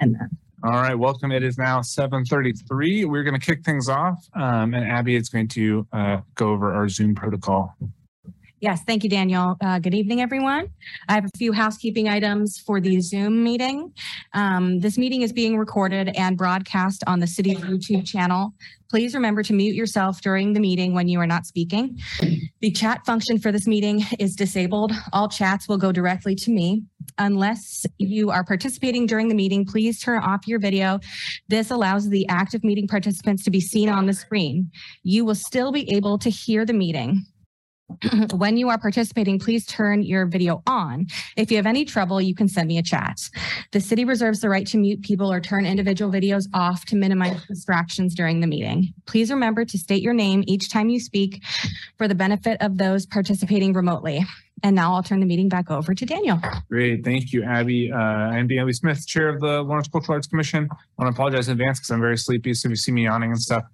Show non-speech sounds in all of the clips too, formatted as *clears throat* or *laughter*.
And then, All right, welcome. It is now seven thirty-three. We're going to kick things off, um, and Abby is going to uh, go over our Zoom protocol. yes, thank you, Daniel. Uh, good evening, everyone. I have a few housekeeping items for the Zoom meeting. Um, this meeting is being recorded and broadcast on the city's YouTube channel. Please remember to mute yourself during the meeting when you are not speaking. The chat function for this meeting is disabled. All chats will go directly to me. Unless you are participating during the meeting, please turn off your video. This allows the active meeting participants to be seen on the screen. You will still be able to hear the meeting. *clears throat* When you are participating, please turn your video on. If you have any trouble, you can send me a chat. The city reserves the right to mute people or turn individual videos off to minimize distractions during the meeting. Please remember to state your name each time you speak for the benefit of those participating remotely. And now I'll turn the meeting back over to Daniel. Great, thank you, Abby. Uh, I'm Daniel Smith, Chair of the Lawrence Cultural Arts Commission. I want to apologize in advance because I'm very sleepy, so if you see me yawning and stuff,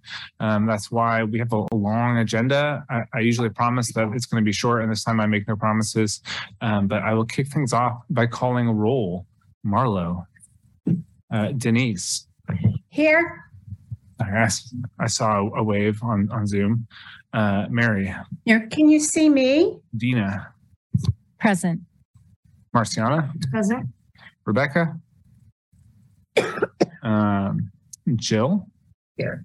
um, that's why we have a, a long agenda. I, I usually promise that it's going to be short, and this time I make no promises. Um, but I will kick things off by calling a roll. Marlo, uh, Denise. Here, I asked, I saw a wave on, on Zoom. Uh, Mary, here, can you see me? Dina, Present. Marciana, Present. Rebecca, *coughs* um, Jill, Here.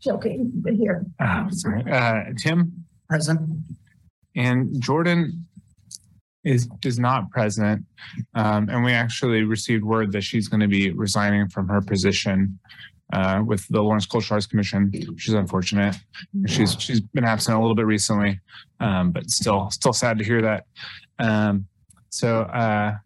Joking, but here. uh, sorry, uh, Tim, Present. and Jordan is is not present. Um, and we actually received word that she's going to be resigning from her position uh, with the Lawrence Cultural Arts Commission, She's unfortunate. She's she's been absent a little bit recently, um, but still still sad to hear that. Um, so uh,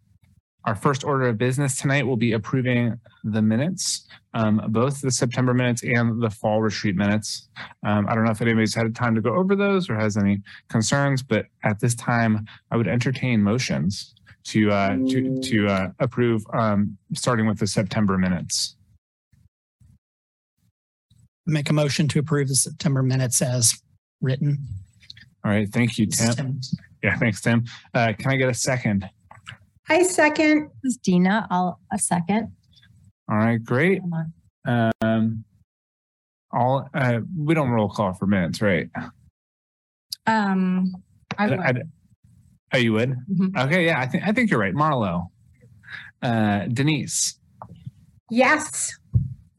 our first order of business tonight will be approving the minutes, um, both the September minutes and the fall retreat minutes. Um, I don't know if anybody's had time to go over those or has any concerns, but at this time, I would entertain motions to uh, to to uh, approve, um, starting with the September minutes. Make a motion to approve the September minutes as written. All right, thank you, Tim. Tim. Yeah, thanks, Tim. Uh, can I get a second? I second. This is Dina. I'll a second. All right, great. Um, all uh, we don't roll call for minutes, right? Um, I would. I- oh, you would? Mhm. Okay, yeah, I think I think you're right, Marlo. Uh, Denise. Yes.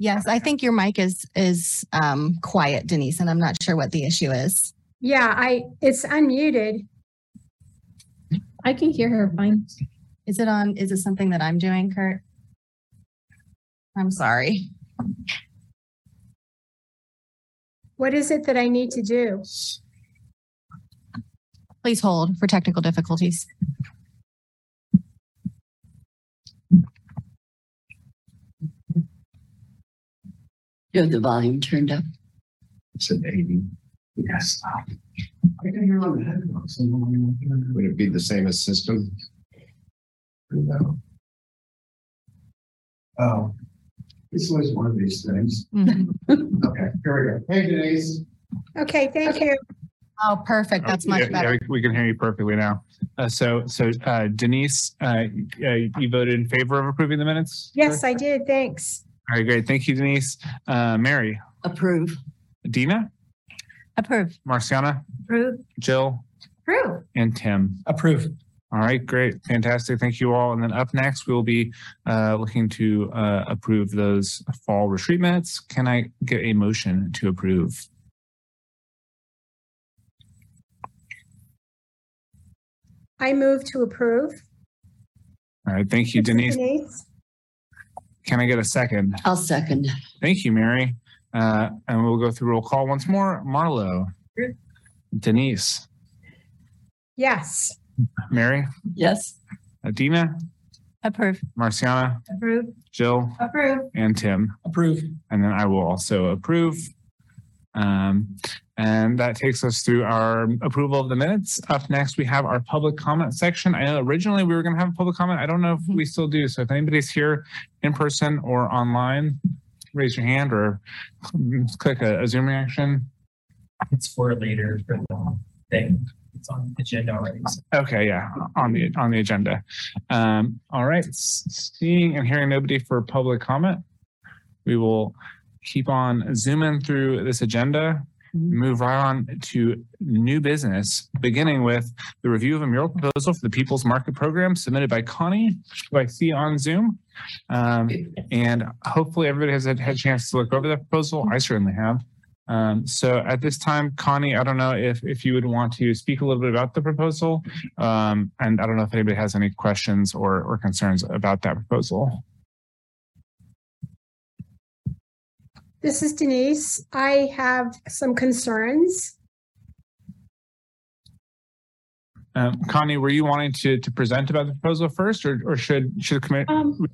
Yes, I think your mic is is um quiet, Denise, and I'm not sure what the issue is. Yeah, I, it's unmuted. I can hear her fine. Is it on, is it something that I'm doing, Kurt? I'm sorry. What is it that I need to do? Please hold for technical difficulties. You have the volume turned up. It's an eighty. Yes. I can hear on the headphones. Would it be the same as system? No. Oh. It's always one of these things. *laughs* Okay, here we go. Hey Denise. Okay, thank you. Oh, perfect. That's Yeah, much yeah, better. we- we can hear you perfectly now. Uh, so so uh, Denise, uh, uh, you voted in favor of approving the minutes? Yes, I did. Thanks. All right, great. Thank you, Denise. Uh, Mary, Approve. Dina, Approve. Marciana, Approve. Jill, Approve. and Tim. Approve. All right, great, fantastic. Thank you all. And then up next, we'll be uh, looking to uh, approve those fall retreat minutes. Can I get a motion to approve? I move to approve. All right, thank you, Denise. Denise. Can I get a second? I'll second. Thank you, Mary. Uh, and we'll go through roll call once more. Marlo, Denise, Yes. Mary, Yes. Adina, Approve. Marciana, Approve. Jill, Approve. and Tim. Approve. And then I will also approve. Um, and that takes us through our approval of the minutes. Up next, we have our public comment section. I know originally we were going to have a public comment. I don't know if we still do. So if anybody's here in person or online, raise your hand or click a, a Zoom reaction. It's for later for the thing. It's on the agenda already. so. Okay, yeah, on the, on the agenda. Um, all right, seeing and hearing nobody for public comment. We will keep on zooming through this agenda, move right on to new business, beginning with the review of a mural proposal for the People's Market Program submitted by Connie, who I see on Zoom. Um, and hopefully everybody has had, had a chance to look over the proposal. I certainly have. Um, so at this time, Connie, I don't know if, if you would want to speak a little bit about the proposal. Um, and I don't know if anybody has any questions or, or concerns about that proposal. This is Denise. I have some concerns. Um, Connie, were you wanting to, to present about the proposal first or, or should, should the committee? Um,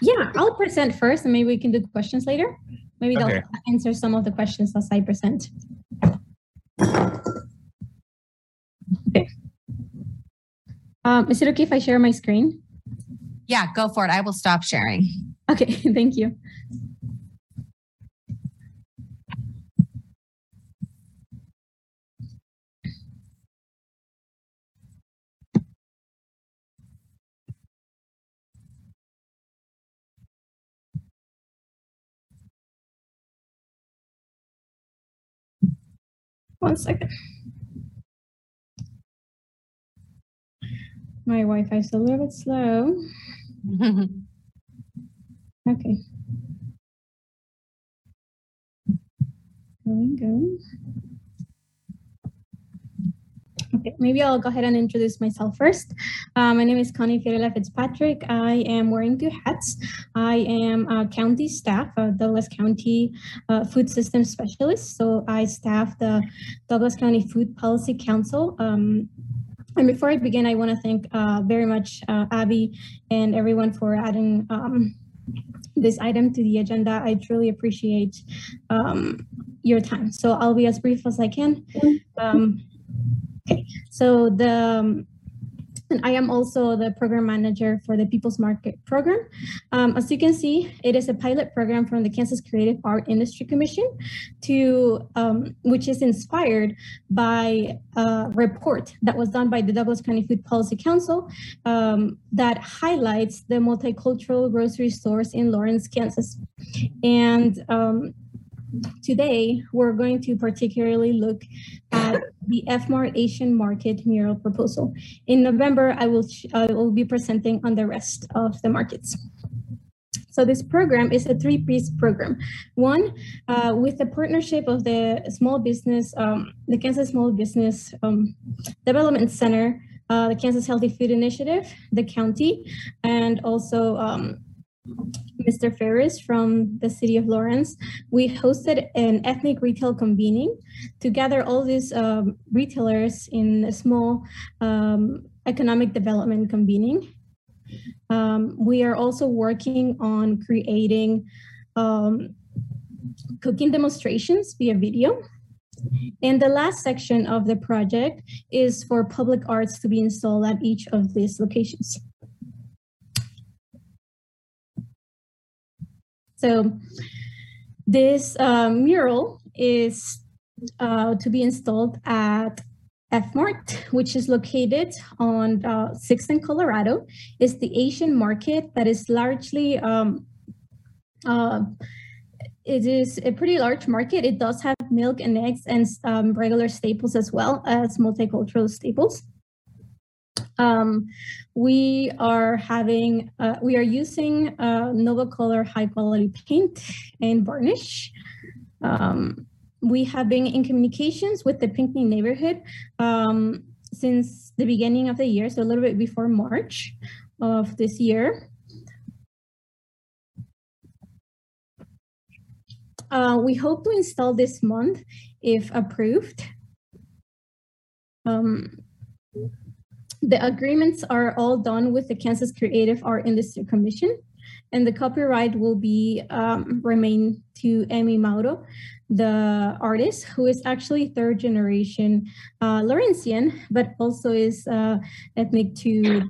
yeah, I'll present first and maybe we can do questions later. Maybe Okay. they'll answer some of the questions as I present. Okay. Um, is it okay if I share my screen? Yeah, go for it. I will stop sharing. Okay, *laughs* thank you. One second. My Wi-Fi is a little bit slow. *laughs* Okay. Going, going. Maybe I'll go ahead and introduce myself first. Uh, my name is Connie Fiorella Fitzpatrick. I am wearing two hats. I am a county staff, a Douglas County uh, Food System Specialist. So I staff the Douglas County Food Policy Council. Um, and before I begin, I want to thank uh, very much uh, Abby and everyone for adding um, this item to the agenda. I truly appreciate um, your time. So I'll be as brief as I can. Um, okay, so the um, and I am also the program manager for the People's Market Program. Um, as you can see, it is a pilot program from the Kansas Creative Art Industry Commission, to um, which is inspired by a report that was done by the Douglas County Food Policy Council um, that highlights the multicultural grocery stores in Lawrence, Kansas. And um, today, we're going to particularly look at the FMART Asian Market mural proposal. In November, I will, I will be presenting on the rest of the markets. So this program is a three-piece program. One, uh, with the partnership of the small business, um, the Kansas Small Business um, Development Center, uh, the Kansas Healthy Food Initiative, the county, and also um, Mr. Ferris from the city of Lawrence. We hosted an ethnic retail convening to gather all these um, retailers in a small um, economic development convening. Um, we are also working on creating um, cooking demonstrations via video. And the last section of the project is for public arts to be installed at each of these locations. So this uh, mural is uh, to be installed at F-Mart, which is located on uh, 6th and Colorado. It's the Asian market that is largely, um, uh, it is a pretty large market. It does have milk and eggs and um, regular staples as well as multicultural staples. Um, we are having, uh, we are using uh, Nova Color high quality paint and varnish. Um, we have been in communications with the Pinckney neighborhood um, since the beginning of the year, so a little bit before March of this year. Uh, we hope to install this month if approved. Um, the agreements are all done with the Kansas Creative Art Industry Commission, and the copyright will be um, remain to Amy Mauro, the artist, who is actually third generation uh, Lawrencian, but also is uh, ethnic to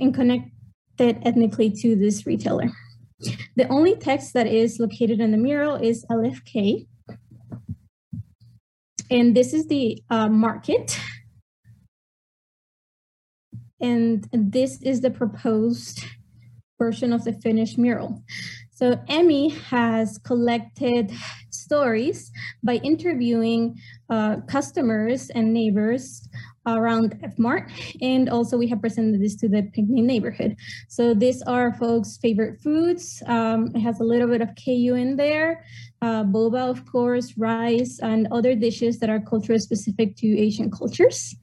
and connected ethnically to this retailer. The only text that is located in the mural is LFK, And this is the uh, market and this is the proposed version of the finished mural. So Emmy has collected stories by interviewing uh, customers and neighbors around F-Mart. And also we have presented this to the Pinckney neighborhood. So these are folks' favorite foods. Um, it has a little bit of KU in there, uh, boba, of course, rice, and other dishes that are culturally specific to Asian cultures.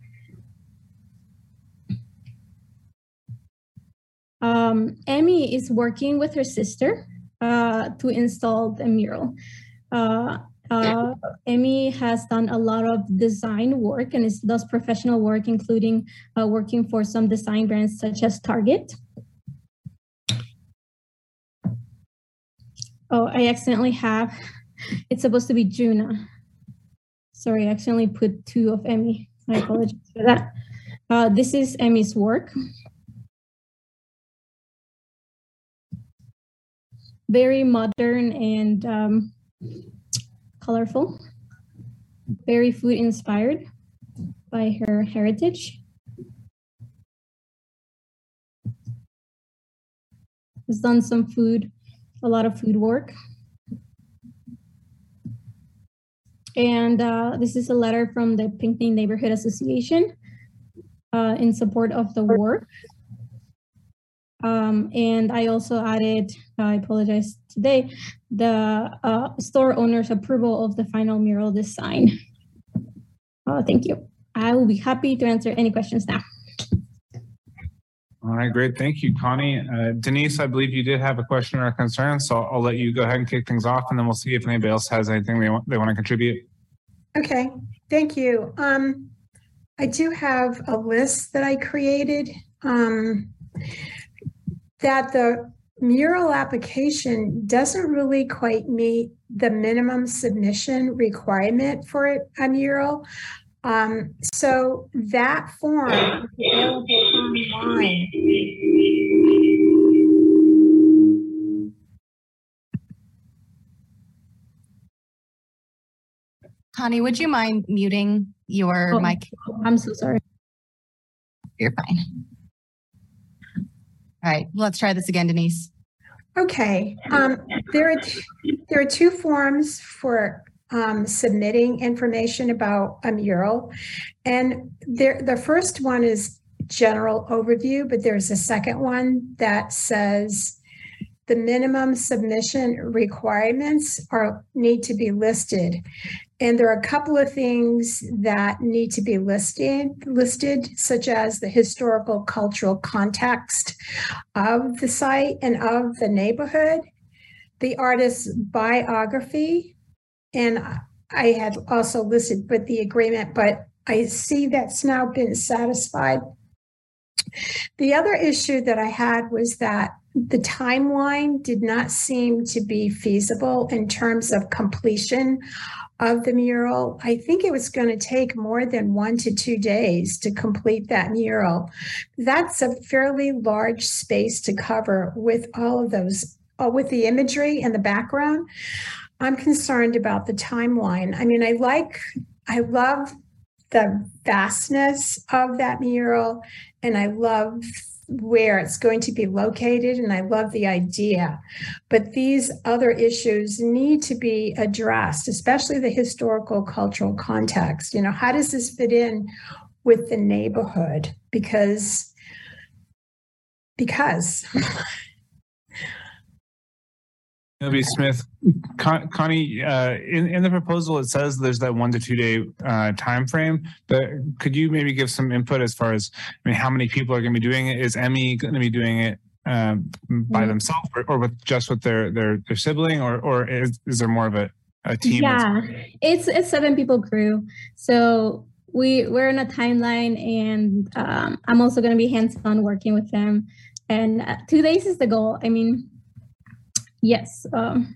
Um, Emmy is working with her sister uh, to install the mural. Uh, uh, Emmy has done a lot of design work and is, does professional work, including uh, working for some design brands such as Target. Oh, I accidentally have, it's supposed to be Juna. Sorry, I accidentally put two of Emmy. I apologize for that. Uh, this is Emmy's work. Very modern and um, colorful, very food inspired by her heritage. Has done some food, a lot of food work. And uh, this is a letter from the Pinckney Neighborhood Association uh, in support of the work. Um, and I also added, I apologize today, the uh, store owner's approval of the final mural design. Uh, thank you. I will be happy to answer any questions now. All right, great. Thank you, Connie. Uh, Denise, I believe you did have a question or a concern, so I'll let you go ahead and kick things off and then we'll see if anybody else has anything they want, they want to contribute. Okay, thank you. Um, I do have a list that I created. Um, that the mural application doesn't really quite meet the minimum submission requirement for a mural. Um, so that form is available online. Connie, would you mind muting your Oh. mic? I'm so sorry. You're fine. All right, let's try this again, Denise. Okay, um, there are, there are two forms for, um, submitting information about a mural. And there, the first one is general overview, but there's a second one that says the minimum submission requirements are, need to be listed. And there are a couple of things that need to be listed, listed, such as the historical cultural context of the site and of the neighborhood, the artist's biography, and I had also listed with the agreement, but I see that's now been satisfied. The other issue that I had was that the timeline did not seem to be feasible in terms of completion of the mural. I think it was going to take more than one to two days to complete that mural. That's a fairly large space to cover with all of those, uh, with the imagery and the background. I'm concerned about the timeline. I mean, I like, I love the vastness of that mural and I love where it's going to be located and I love the idea. But these other issues need to be addressed, especially the historical cultural context. You know, how does this fit in with the neighborhood? Because because *laughs* Maybe Smith, Con- Connie, uh, in, in the proposal, it says there's that one to two day uh, time frame. But could you maybe give some input as far as, I mean, how many people are going to be doing it? Is Emmy going to be doing it um, by Mm. themselves or, or with just with their their, their sibling, or or is, is there more of a, a team? Yeah, it's it's seven people crew. So we we're in a timeline, and um, I'm also going to be hands on working with them. And uh, two days is the goal. I mean, yes. Um,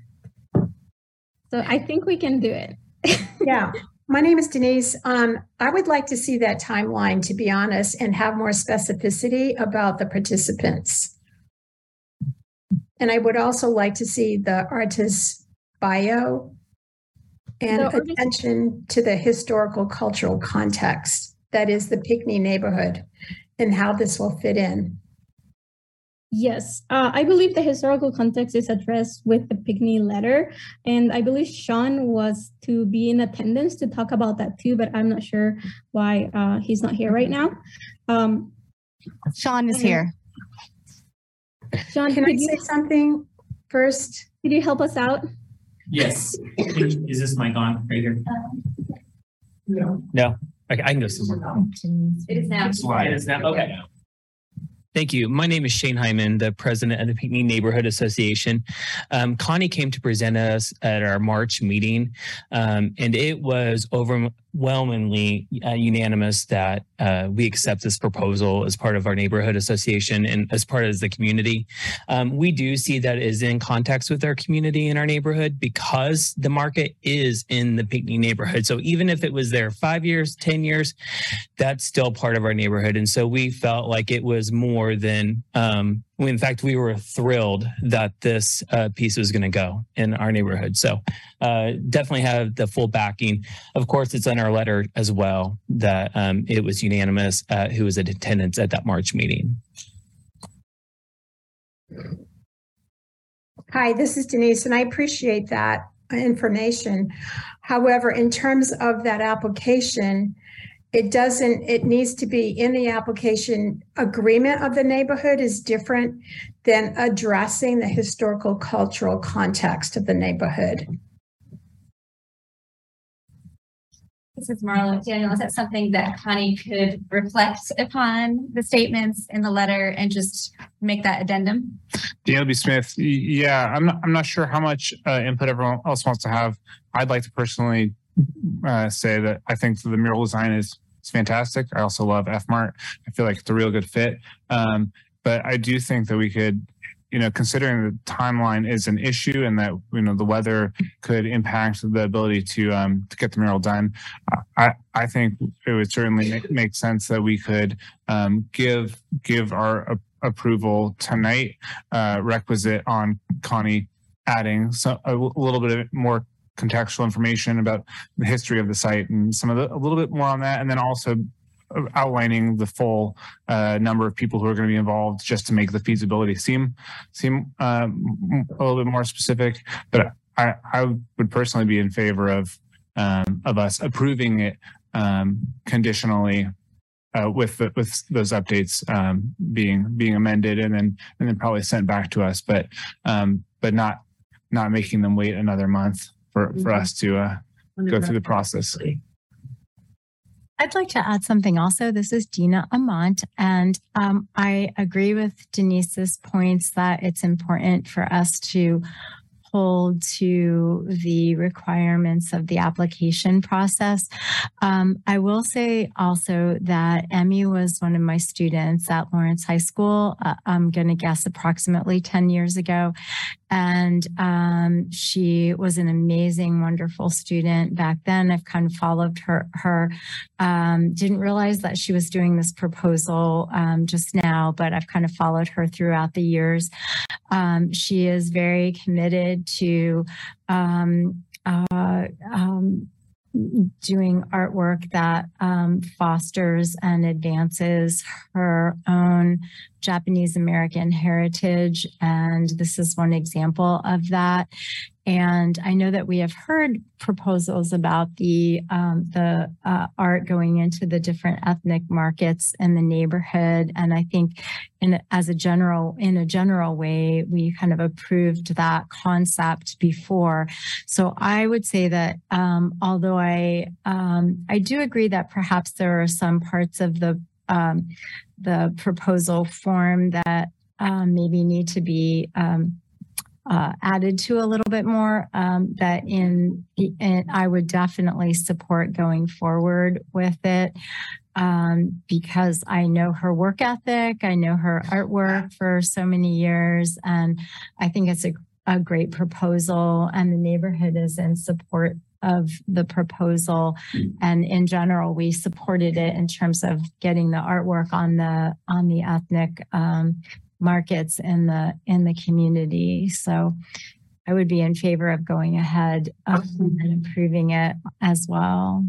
so I think we can do it. *laughs* yeah. My name is Denise. Um, I would like to see that timeline, to be honest, and have more specificity about the participants. And I would also like to see the artist's bio and artist- attention to the historical cultural context that is the Pinckney neighborhood and how this will fit in. Yes, uh, I believe the historical context is addressed with the Pinckney letter, and I believe Sean was to be in attendance to talk about that too, but I'm not sure why uh, he's not here right now. Um, Sean is here. Sean, Can I could you, say something first? could you help us out? Yes. Is this mic on right here? No. No. I, I can go somewhere. It is now. It is now, okay. Thank you. My name is Shane Hyman, the president of the Pinckney Neighborhood Association. Um, Connie came to present us at our March meeting, um, and it was overwhelmingly uh, unanimous that uh, we accept this proposal as part of our neighborhood association and as part of the community. Um, we do see that it is in context with our community in our neighborhood because the market is in the Pinckney neighborhood. So even if it was there five years, 10 years, that's still part of our neighborhood. And so we felt like it was more than, um, we in fact, we were thrilled that this uh, piece was going to go in our neighborhood. So uh, definitely have the full backing. Of course, it's in our letter as well that um, it was unanimous uh, who was in attendance at that March meeting. Hi, this is Denise, and I appreciate that information. However, in terms of that application, it doesn't, it needs to be in the application, agreement of the neighborhood is different than addressing the historical cultural context of the neighborhood. This is Marla. Daniel, is that something that Connie could reflect upon the statements in the letter and just make that addendum? Daniel B. Smith, yeah, I'm not, I'm not sure how much uh, input everyone else wants to have. I'd like to personally uh, say that I think the mural design is, is fantastic. I also love F Mart. I feel like it's a real good fit. Um, but I do think that we could, you know, considering the timeline is an issue and that, you know, the weather could impact the ability to, um, to get the mural done. I, I think it would certainly make, make sense that we could, um, give, give our approval tonight, uh, requisite on Connie adding so a little bit more contextual information about the history of the site and some of the, a little bit more on that. And then also uh, outlining the full uh, number of people who are going to be involved just to make the feasibility seem seem um, a little bit more specific. But I, I would personally be in favor of um, of us approving it um, conditionally uh, with the, with those updates um, being being amended and then and then probably sent back to us, but um, but not not making them wait another month for for us to uh, go through the process. I'd like to add something also. This is Dina Amont, and um, I agree with Denise's points that it's important for us to hold to the requirements of the application process. Um, I will say also that Emmy was one of my students at Lawrence High School. Uh, I'm going to guess approximately 10 years ago. And um, she was an amazing, wonderful student back then. I've kind of followed her. Her um, didn't realize that she was doing this proposal um, just now, but I've kind of followed her throughout the years. Um, she is very committed to um, uh, um, doing artwork that um, fosters and advances her own Japanese American heritage. And this is one example of that. And I know that we have heard proposals about the um, the uh, art going into the different ethnic markets in the neighborhood. And I think, in as a general in a general way, we kind of approved that concept before. So I would say that um, although I um, I do agree that perhaps there are some parts of the um, the proposal form that um, maybe need to be um, uh, added to a little bit more. Um, that in, in I would definitely support going forward with it um, because I know her work ethic, I know her artwork for so many years, and I think it's a, a great proposal, and the neighborhood is in support of the proposal. And in general we supported it in terms of getting the artwork on the on the ethnic um, markets in the in the community. So i would be in favor of going ahead um, and improving it as well.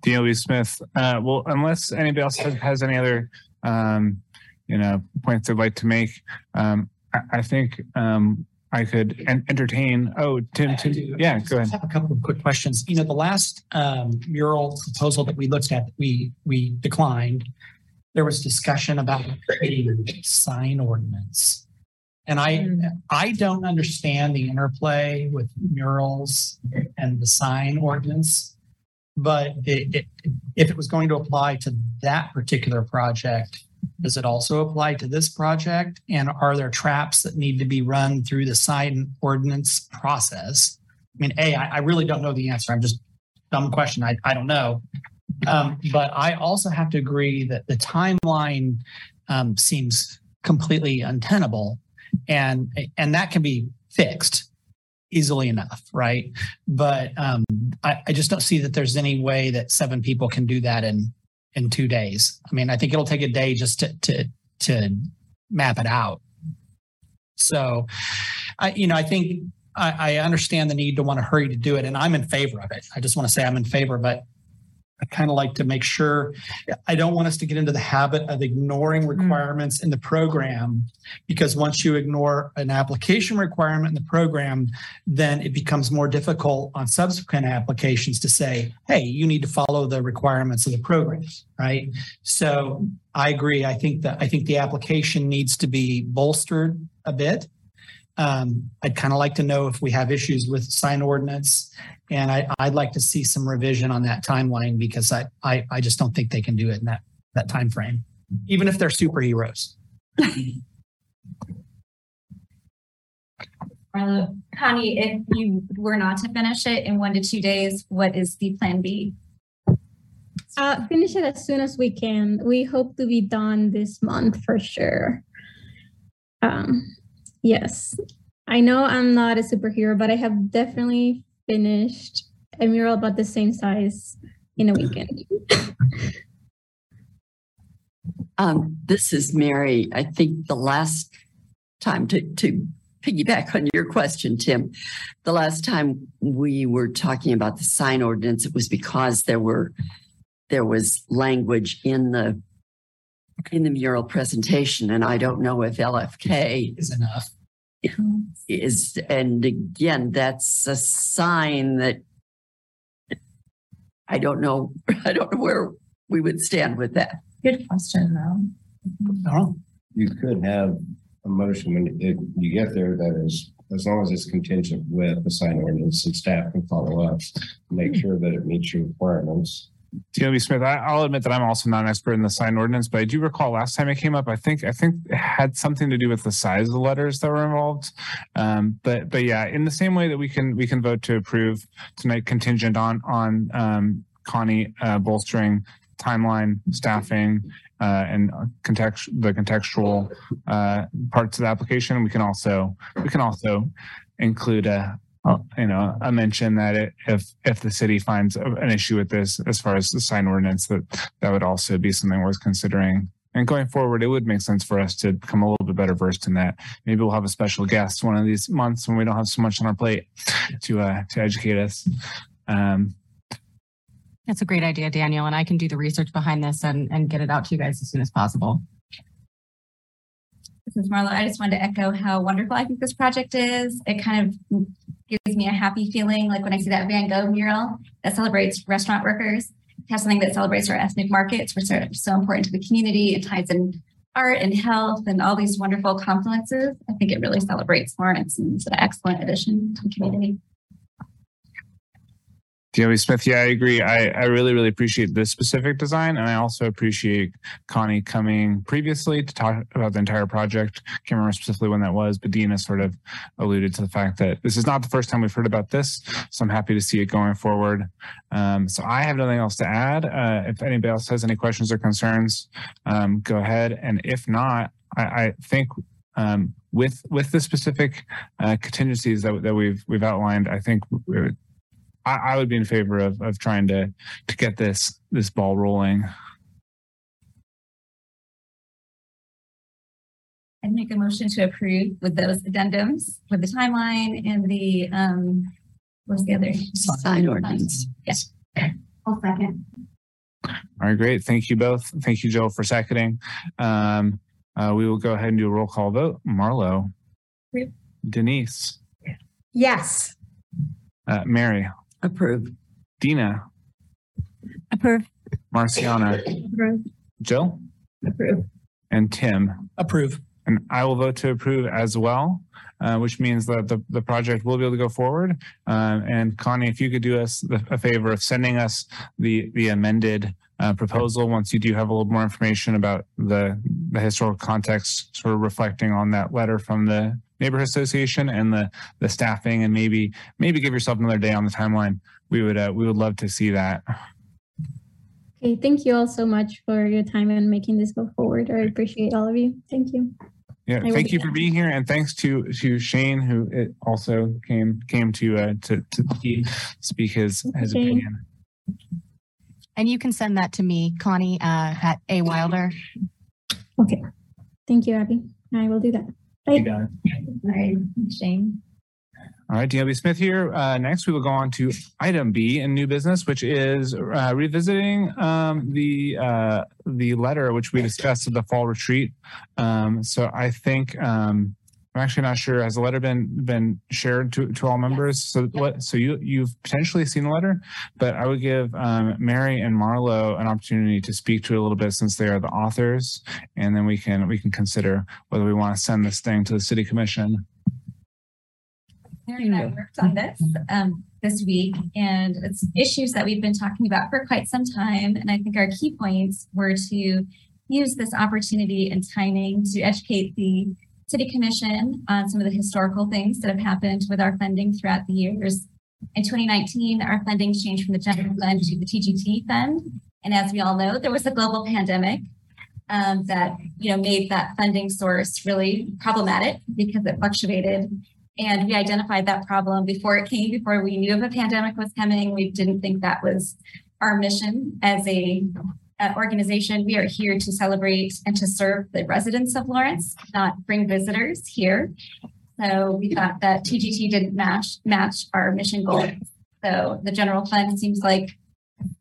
DLB Smith. Uh, well, unless anybody else has, has any other, um, you know, points they'd like to make, um, I, I think, um, I could en- entertain, oh, Tim, Tim, yeah, I go ahead. have a couple of quick questions. You know, the last um, mural proposal that we looked at, that we, we declined. There was discussion about creating a sign ordinance. And I, I don't understand the interplay with murals and the sign ordinance. But it, it, if it was going to apply to that particular project, does it also apply to this project? And are there traps that need to be run through the sign ordinance process? I mean, A, I, I really don't know the answer. I'm just dumb question. I, I don't know. Um, but I also have to agree that the timeline um, seems completely untenable and and that can be fixed easily enough, right? But um, I, I just don't see that there's any way that seven people can do that in in two days. I mean, I think it'll take a day just to to to map it out. So, I you know I think I, I understand the need to want to hurry to do it, and I'm in favor of it. I just want to say I'm in favor, but I kind of like to make sure I don't want us to get into the habit of ignoring mm. requirements in the program because once you ignore an application requirement in the program, then it becomes more difficult on subsequent applications to say, hey, you need to follow the requirements of the program, right? So I agree. I think that I think the application needs to be bolstered a bit. Um, I'd kind of like to know if we have issues with sign ordinance, and I, I'd like to see some revision on that timeline because I, I, I just don't think they can do it in that that time frame, even if they're superheroes. Marlo, Connie, if you were not to finish it in one to two days, what is the plan B? Uh, finish it as soon as we can. We hope to be done this month for sure. Um, yes, I know I'm not a superhero, but I have definitely finished a mural about the same size in a weekend. Um, this is Mary. I think the last time to, to piggyback on your question, Tim, the last time we were talking about the sign ordinance, it was because there were, there was language in the, in the mural presentation, and I don't know if LFK Is enough. Is, and again, that's a sign that I don't know, *laughs* I don't know where we would stand with that. Good question, though. Oh, You could have a motion when it- you get there that is, as long as it's contingent with the sign ordinance and staff can follow up, make sure that it meets your requirements. DLB Smith, I, I'll admit that I'm also not an expert in the sign ordinance, but I do recall last time it came up, I think, I think it had something to do with the size of the letters that were involved. Um, but, but yeah, in the same way that we can, we can vote to approve tonight contingent on, on, um, Connie, uh, bolstering timeline, staffing, uh, and context, the contextual, uh, parts of the application. We can also, we can also include a, you know, a mention that it, if, if the city finds an issue with this, as far as the sign ordinance, that, that would also be something worth considering. And going forward, it would make sense for us to become a little bit better versed in that. Maybe we'll have a special guest one of these months when we don't have so much on our plate to, uh, to educate us. Um, That's a great idea, Daniel, and I can do the research behind this and, and get it out to you guys as soon as possible. This is Marlo. I just wanted to echo how wonderful I think this project is. It kind of gives me a happy feeling, like when I see that Van Gogh mural that celebrates restaurant workers, to have something that celebrates our ethnic markets, which are so important to the community. It ties in art and health and all these wonderful confluences. I think it really celebrates Lawrence and it's an excellent addition to the community. DLB Smith, yeah, I agree. I, I really, really appreciate this specific design. And I also appreciate Connie coming previously to talk about the entire project. Can't remember specifically when that was, but Dina sort of alluded to the fact that this is not the first time we've heard about this. So I'm happy to see it going forward. Um, so I have nothing else to add. Uh, if anybody else has any questions or concerns, um, go ahead. And if not, I, I think um, with with the specific uh, contingencies that, that we've we've outlined, I think we- I, I would be in favor of of trying to to get this this ball rolling. I'd make a motion to approve with those addendums, with the timeline and the, um, what's the other? Sign ordinance. Yes. I'll second. All right, great. Thank you both. Thank you, Jill, for seconding. Um, uh, we will go ahead and do a roll call vote. Marlo. Yep. Denise. Yes. Uh, Mary. Approve. Dina. Approve. Marciana. Approve. Jill. Approve. And Tim. Approve. And I will vote to approve as well, uh, which means that the, the project will be able to go forward. Um, and Connie, if you could do us the, a favor of sending us the, the amended uh, proposal once you do have a little more information about the, the historical context, sort of reflecting on that letter from the neighborhood association and the, the staffing and maybe, maybe give yourself another day on the timeline. We would, uh, we would love to see that. Okay, thank you all so much for your time and making this go forward. I appreciate all of you. Thank you. Yeah, will thank you for being here, and thanks to to Shane who it also came came to uh, to to speak his his Shane. opinion. And you can send that to me, Connie, uh, at A Wilder. Okay. Thank you, Abby. I will do that. Right, Shane. All right, DLB Smith here. Uh, next, we will go on to item B in new business, which is uh, revisiting um, the uh, the letter which we discussed at the fall retreat. Um, so I think um, I'm actually not sure. Has the letter been been shared to, to all members? So what? So you you've potentially seen the letter, but I would give um, Mary and Marlo an opportunity to speak to it a little bit since they are the authors, and then we can we can consider whether we want to send this thing to the city commission. Mary and I worked on this um, this week, and it's issues that we've been talking about for quite some time. And I think our key points were to use this opportunity and timing to educate the City Commission on some of the historical things that have happened with our funding throughout the years. In 2019, our funding changed from the general fund to the TGT fund. And as we all know, there was a global pandemic um, that you know made that funding source really problematic because it fluctuated and we identified that problem before it came, before we knew if a pandemic was coming. We didn't think that was our mission as a uh, organization. We are here to celebrate and to serve the residents of Lawrence, not bring visitors here. So we thought that TGT didn't match match our mission goals. So the general fund seems like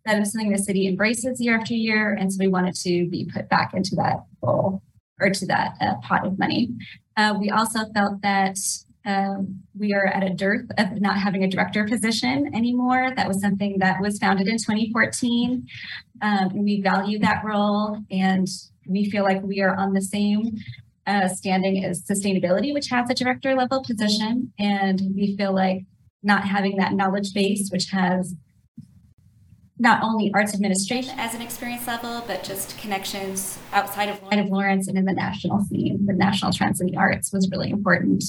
that is something the city embraces year after year, and so we wanted to be put back into that goal or to that uh, pot of money. Uh, we also felt that um, we are at a dearth of not having a director position anymore. That was something that was founded in 2014. Um, we value that role and we feel like we are on the same uh, standing as sustainability, which has a director level position. And we feel like not having that knowledge base, which has not only arts administration as an experience level, but just connections outside of, of Lawrence and in the national scene, the national trends in the arts was really important.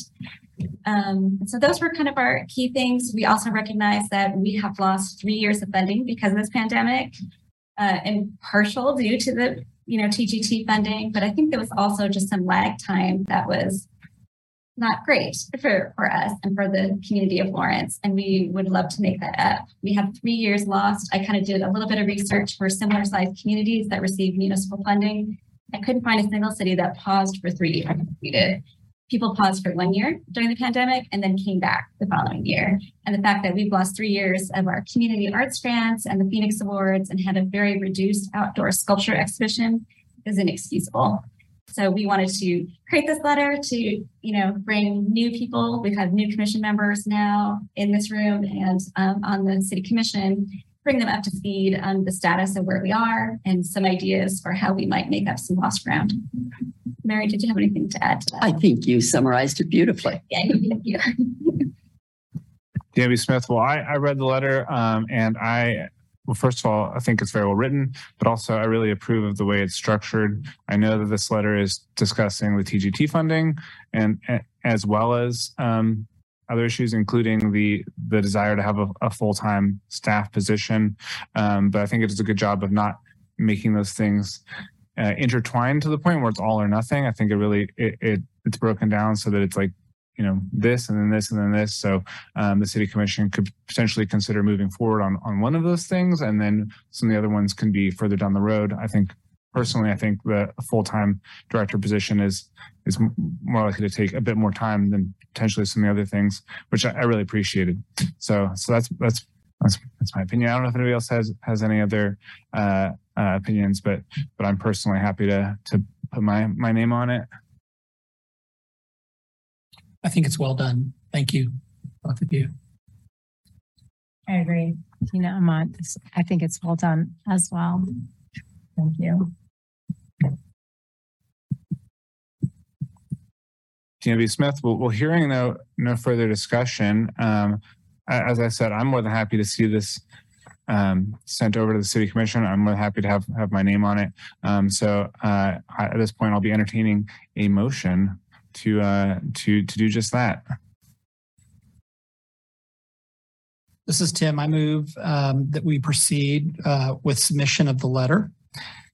Um, so those were kind of our key things. We also recognize that we have lost three years of funding because of this pandemic, uh, and partial due to the you know TGT funding. But I think there was also just some lag time that was not great for, for us and for the community of Lawrence. And we would love to make that up. We have three years lost. I kind of did a little bit of research for similar sized communities that receive municipal funding. I couldn't find a single city that paused for three years. We did people paused for one year during the pandemic and then came back the following year. And the fact that we've lost three years of our community arts grants and the Phoenix Awards and had a very reduced outdoor sculpture exhibition is inexcusable. So we wanted to create this letter to, you know, bring new people. We've had new commission members now in this room and um, on the city commission, bring them up to speed on the status of where we are and some ideas for how we might make up some lost ground. Mary, did you have anything to add to that? I think you summarized it beautifully. *laughs* yeah, thank you. Debbie Smith. Well, I, I read the letter um, and I, well, first of all, I think it's very well written, but also I really approve of the way it's structured. I know that this letter is discussing the TGT funding and as well as um, other issues, including the the desire to have a, a full time staff position. Um, but I think it does a good job of not making those things uh, intertwined to the point where it's all or nothing. I think it really it, it it's broken down so that it's like you know this and then this and then this. So um, the city commission could potentially consider moving forward on on one of those things, and then some of the other ones can be further down the road. I think personally, I think the full time director position is is more likely to take a bit more time than potentially some of the other things, which I, I really appreciated. So so that's that's That's, that's my opinion. I don't know if anybody else has, has any other, uh, uh, opinions, but, but I'm personally happy to, to put my, my name on it. I think it's well done. Thank you, both of you. I agree. Dina Amont, I think it's well done as well. Thank you. Tina B. Smith, well, well, hearing no, no further discussion, um, as I said, I'm more than happy to see this um, sent over to the city commission. I'm more than happy to have, have my name on it. Um, so, uh, at this point, I'll be entertaining a motion to, uh, to, to do just that. This is Tim. I move um, that we proceed uh, with submission of the letter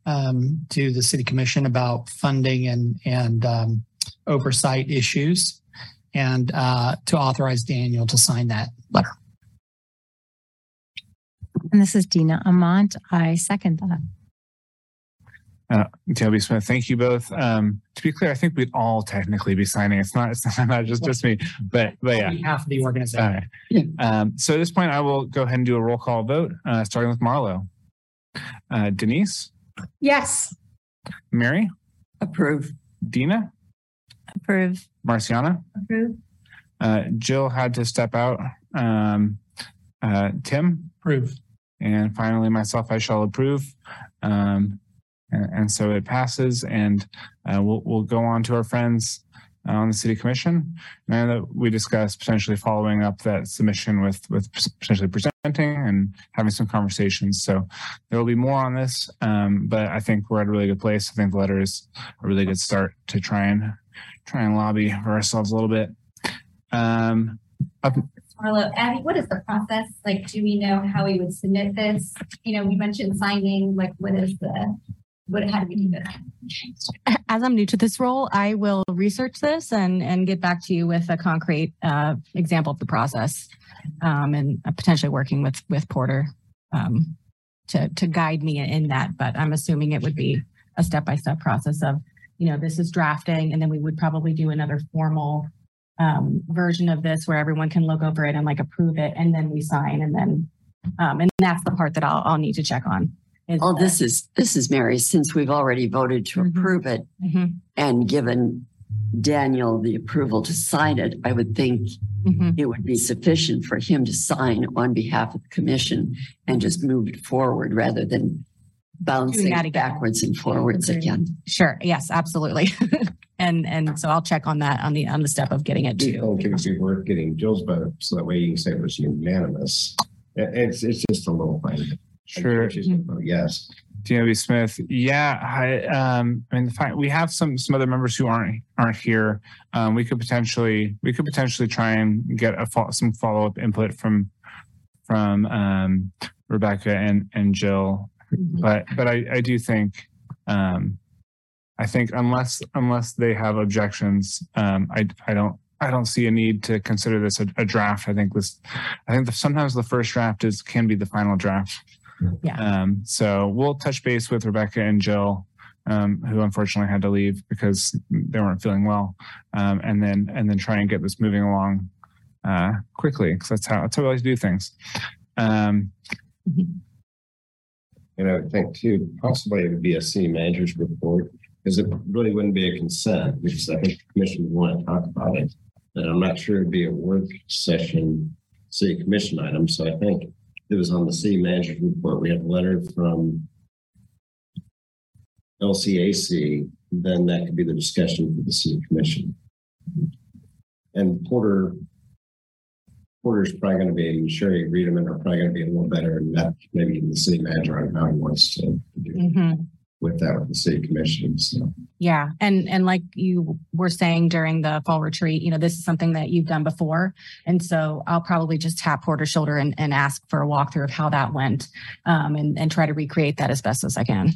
um, to the city commission about funding and, and um, oversight issues and uh, to authorize Daniel to sign that letter. And this is Dina Amont. I second that. Tina B. Smith, thank you both. Um, to be clear, I think we'd all technically be signing. It's not, it's *laughs* not just, just me, but, but yeah. On behalf of the organization. right. Um, so at this point, I will go ahead and do a roll call vote, uh, starting with Marlo. Uh, Denise, Yes, Mary, Approve. Dina, Approve. Marciana. Approve. Uh, Jill had to step out. Um, uh, Tim, Approve. and finally myself, I shall approve. Um, and, and so it passes, and uh, we'll we'll go on to our friends uh, on the city commission. And that we discussed potentially following up that submission with with potentially presenting and having some conversations. So there will be more on this, um, but I think we're at a really good place. I think the letter is a really good start to try and try and lobby for ourselves a little bit. Um, up, Marlo, Abby, what is the process? Like, do we know how we would submit this? You know, we mentioned signing, like, what is the, what, how do we do this? As I'm new to this role, I will research this and, and get back to you with a concrete uh, example of the process. Um, and uh, potentially working with, with Porter um, to, to guide me in that. But I'm assuming it would be a step-by-step process of, you know, this is drafting and then we would probably do another formal um, version of this where everyone can look over it and like approve it and then we sign and then, um, and that's the part that I'll, I'll need to check on. is Oh, this is, this is Mary, since we've already voted to Mhm. approve it Mhm, and given Daniel the approval to sign it, I would think mhm. it would be sufficient for him to sign on behalf of the commission and just move it forward rather than bouncing again. backwards and forwards Agreed. again. Sure. Yes, absolutely. *laughs* and and so I'll check on that on the on the step of getting it I to. think it would be worth getting Jill's vote, so that way you can say it was unanimous. It's, it's just a little thing. Sure. She's gonna Yes. DNB Smith. Yeah, I, um, I mean, the fact we have some some other members who aren't aren't here. Um, we could potentially we could potentially try and get a fo- some follow up input from from um, Rebecca and and Jill. But but I I do think um, I think unless unless they have objections, um, I I don't. I don't see a need to consider this a, a draft. I think this, I think that sometimes the first draft is can be the final draft. Yeah. Um, so we'll touch base with Rebecca and Jill, um, who unfortunately had to leave because they weren't feeling well. Um, and then, and then try and get this moving along, uh, quickly because that's how, that's how we like to do things. Um, And I would think too, possibly it would be a city manager's report, because it really wouldn't be a consent, because I think the commission would want to talk about it. And I'm not sure it'd be a work session, city commission item, so I think it was on the city manager's report. We have a letter from LCAC, then that could be the discussion for the city commission. And Porter, Porter's probably going to be, and Sherry Reedman are probably going to be a little better, and that maybe even the city manager on how he wants to do Mhm. with that with the city commission. So Yeah, and and like you were saying during the fall retreat, you know, this is something that you've done before, and so I'll probably just tap Porter's shoulder and, and ask for a walkthrough of how that went, um, and and try to recreate that as best as I can.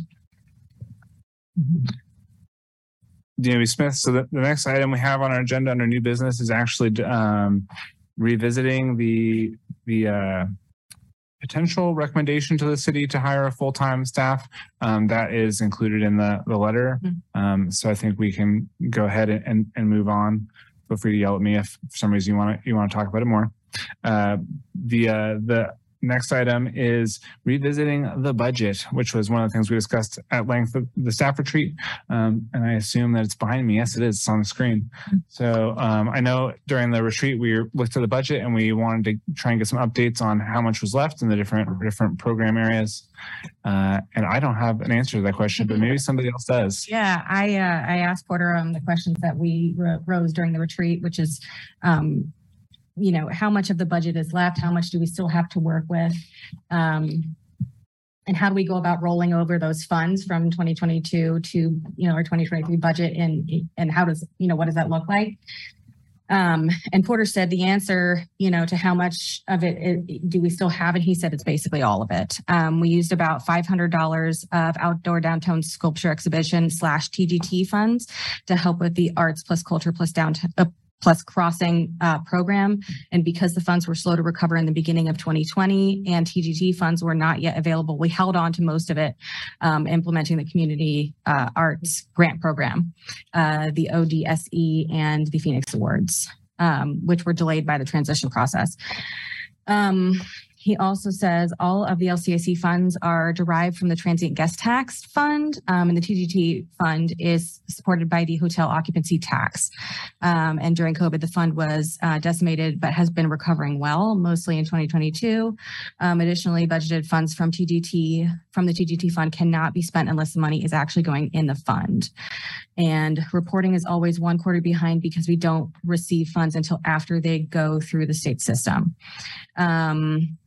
DMV Smith. So the, the next item we have on our agenda under new business is actually um, revisiting the the uh, potential recommendation to the city to hire a full time staff. Um, that is included in the the letter. Mhm. Um, so I think we can go ahead and, and, and move on. Feel free to yell at me if for some reason you want to you want to talk about it more. Uh, the uh, the next item is revisiting the budget, which was one of the things we discussed at length at the staff retreat. Um, and I assume that it's behind me. Yes, it is. It's on the screen. So um, I know during the retreat we looked at the budget and we wanted to try and get some updates on how much was left in the different different program areas. Uh, and I don't have an answer to that question, but maybe somebody else does. Yeah, I, uh, I asked Porter, um, the questions that we ro- rose during the retreat, which is, um, you know, how much of the budget is left? How much do we still have to work with? Um, and how do we go about rolling over those funds from 2022 to, you know, our 2023 budget and, and how does, you know, what does that look like? Um, and Porter said the answer, you know, to how much of it, it- do we still have? And he said it's basically all of it. Um, we used about $500 of outdoor downtown sculpture exhibition slash TGT funds to help with the arts plus culture plus downtown, uh, plus crossing uh, program. And because the funds were slow to recover in the beginning of 2020 and TGT funds were not yet available, we held on to most of it, um, implementing the community uh, arts grant program, uh, the ODSE and the Phoenix Awards, um, which were delayed by the transition process. Um, he also says all of the LCAC funds are derived from the transient guest tax fund, um, and the TGT fund is supported by the hotel occupancy tax. Um, and during COVID, the fund was uh, decimated but has been recovering well, mostly in 2022. Um, additionally, budgeted funds from TGT from the TGT fund cannot be spent unless the money is actually going in the fund. And reporting is always one quarter behind because we don't receive funds until after they go through the state system. Um,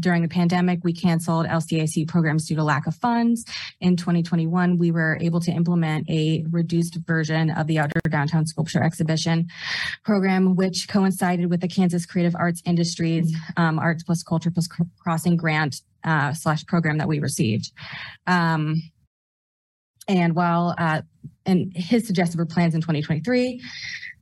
during the pandemic, we canceled LCAC programs due to lack of funds. In 2021, we were able to implement a reduced version of the outdoor downtown sculpture exhibition program, which coincided with the Kansas Creative Arts Industries um, Arts Plus Culture Plus Crossing grant uh, slash program that we received. Um, and while uh, and his suggested plans in 2023,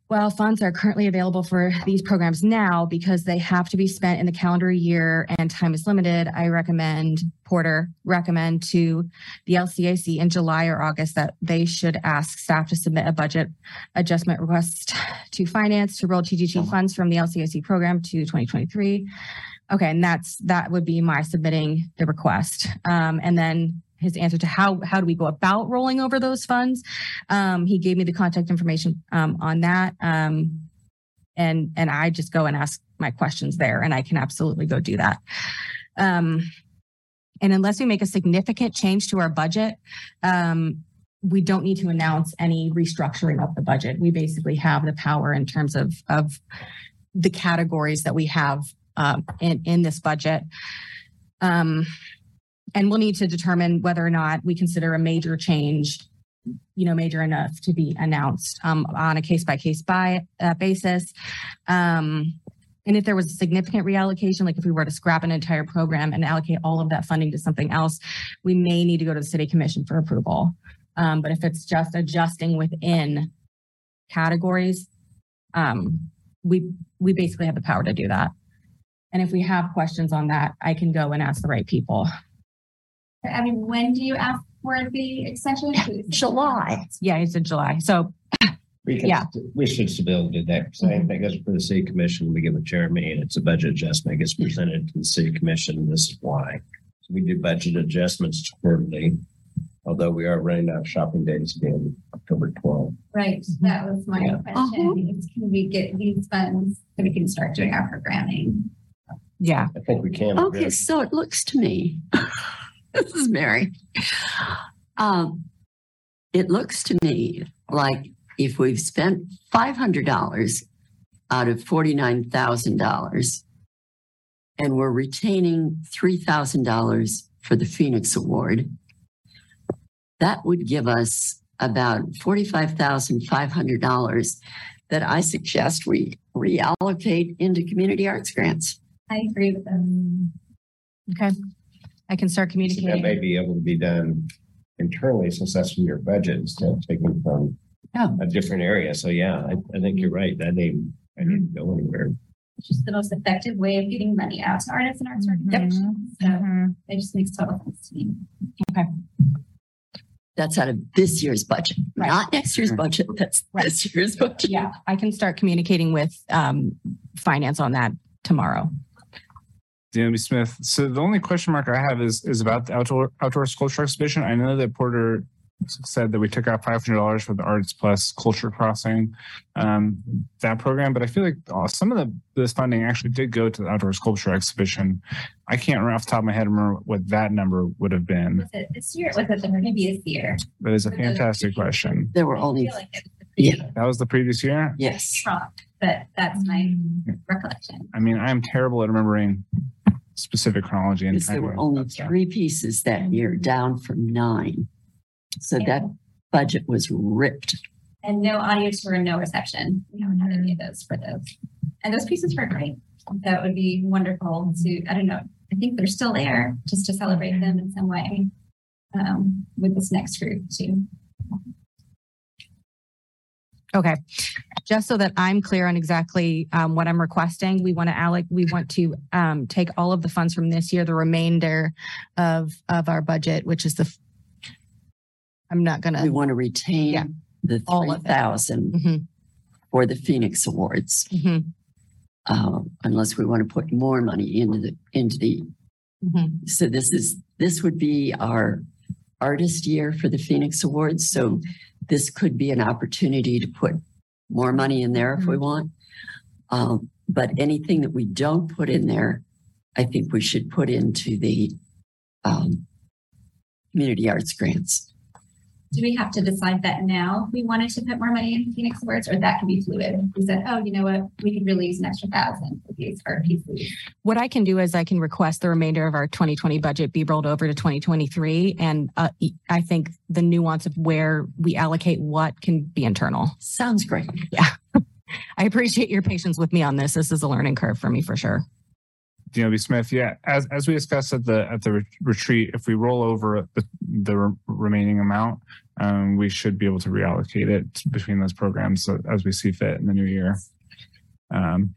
while funds are currently available for these programs now because they have to be spent in the calendar year and time is limited, I recommend Porter recommend to the LCAC in July or August that they should ask staff to submit a budget adjustment request to finance to roll TGT funds from the LCAC program to 2023. Okay, and that's that would be my submitting the request. Um, and then his answer to how how do we go about rolling over those funds? Um, he gave me the contact information um, on that. Um, and and I just go and ask my questions there, and I can absolutely go do that. Um, and unless we make a significant change to our budget, um, we don't need to announce any restructuring of the budget. We basically have the power in terms of of the categories that we have um, in in this budget. And we'll need to determine whether or not we consider a major change you know major enough to be announced um, on a case by case by uh, basis. Um, and if there was a significant reallocation like if we were to scrap an entire program and allocate all of that funding to something else we may need to go to the city commission for approval. Um, but if it's just adjusting within categories um, we we basically have the power to do that. And if we have questions on that i can go and ask the right people I mean, when do you ask for the extension? July. yeah it's in july so We can, Yeah. we should still be able to do that. Same mm-hmm. thing goes for the city commission. We give it Jeremy and it's a budget adjustment. It gets mm-hmm. presented to the city commission. This is why. So we do budget adjustments quarterly. Although we are running out of shopping days being October twelfth. Right, mm-hmm. that was my Yeah. question. Uh-huh. is Can we get these funds so we can start doing our programming? yeah I think we can. Okay, so it looks to me, this is Mary. Um, it looks to me like if we've spent five hundred dollars out of forty-nine thousand dollars and we're retaining three thousand dollars for the Phoenix Award, that would give us about forty-five thousand five hundred dollars that I suggest we reallocate into community arts grants. I agree with them. okay i can start communicating. That may be able to be done internally since that's from your budget instead of taking from Yeah. a different area. So yeah, I, I think you're right. That ain't, I didn't go anywhere. It's just the most effective way of getting money out to artists and arts Mm-hmm. organizations. So it just makes total sense to me. Okay. That's out of this year's budget, Right. not next year's budget. That's Right. this year's budget. yeah i can start communicating with um, finance on that tomorrow DLB Smith. So the only question mark I have is is about the outdoor outdoor sculpture exhibition. I know that Porter said that we took out five hundred dollars for the Arts Plus Culture Crossing, um, that program, but I feel like uh, some of the this funding actually did go to the outdoor sculpture exhibition. I can't right off the top of my head remember what that number would have been. Was it this year? Was it the previous year? That is a fantastic question. There were only, feel like it was yeah, That was the previous year. yes. Trump, but that's my recollection. I mean, I am terrible at remembering specific chronology and Because there were only three pieces that year, down from nine. So that budget was ripped. And no audio tour and no reception. We haven't had any of those for those. And those pieces were great. That would be wonderful to, I don't know, I think they're still there, just to celebrate them in some way. Um, with this next group too. Okay, just so that I'm clear on exactly um, what I'm requesting, we want to allocate, we want to um, take all of the funds from this year, the remainder of of our budget, which is the. f- I'm not We gonna. We want to Yeah. retain the All three of it. thousand Mhm, for the Phoenix Awards. mhm, Uh, unless we want to put more money into the, into the, mhm. so this is, this would be our artist year for the Phoenix Awards. So this could be an opportunity to put more money in there if we want. Um, but anything that we don't put in there, I think we should put into the, um, community arts grants. Do we have to decide that now? We wanted to put more money in Phoenix Awards or that could be fluid? We said, oh, you know what? We could really use an extra thousand for these art pieces. What I can do is I can request the remainder of our 2020 budget be rolled over to 2023, and uh, I think the nuance of where we allocate what can be internal. Sounds great. Yeah. *laughs* I appreciate your patience with me on this. This is a learning curve for me for sure. DLB Smith, yeah, as as we discussed at the at the re- retreat, if we roll over the the re- remaining amount, um, we should be able to reallocate it between those programs as we see fit in the new year. Um,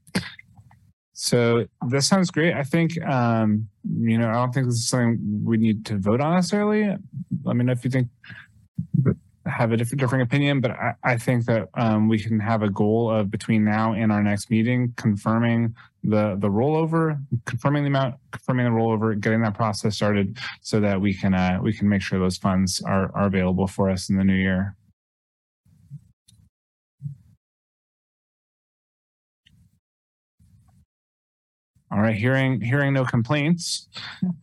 so this sounds great. I think um, you know I don't think this is something we need to vote on necessarily. Let me know if you think have a different differing opinion, but I, I think that um, we can have a goal of between now and our next meeting confirming the the rollover, confirming the amount, confirming the rollover, getting that process started so that we can uh, we can make sure those funds are are available for us in the new year. All right, hearing hearing no complaints,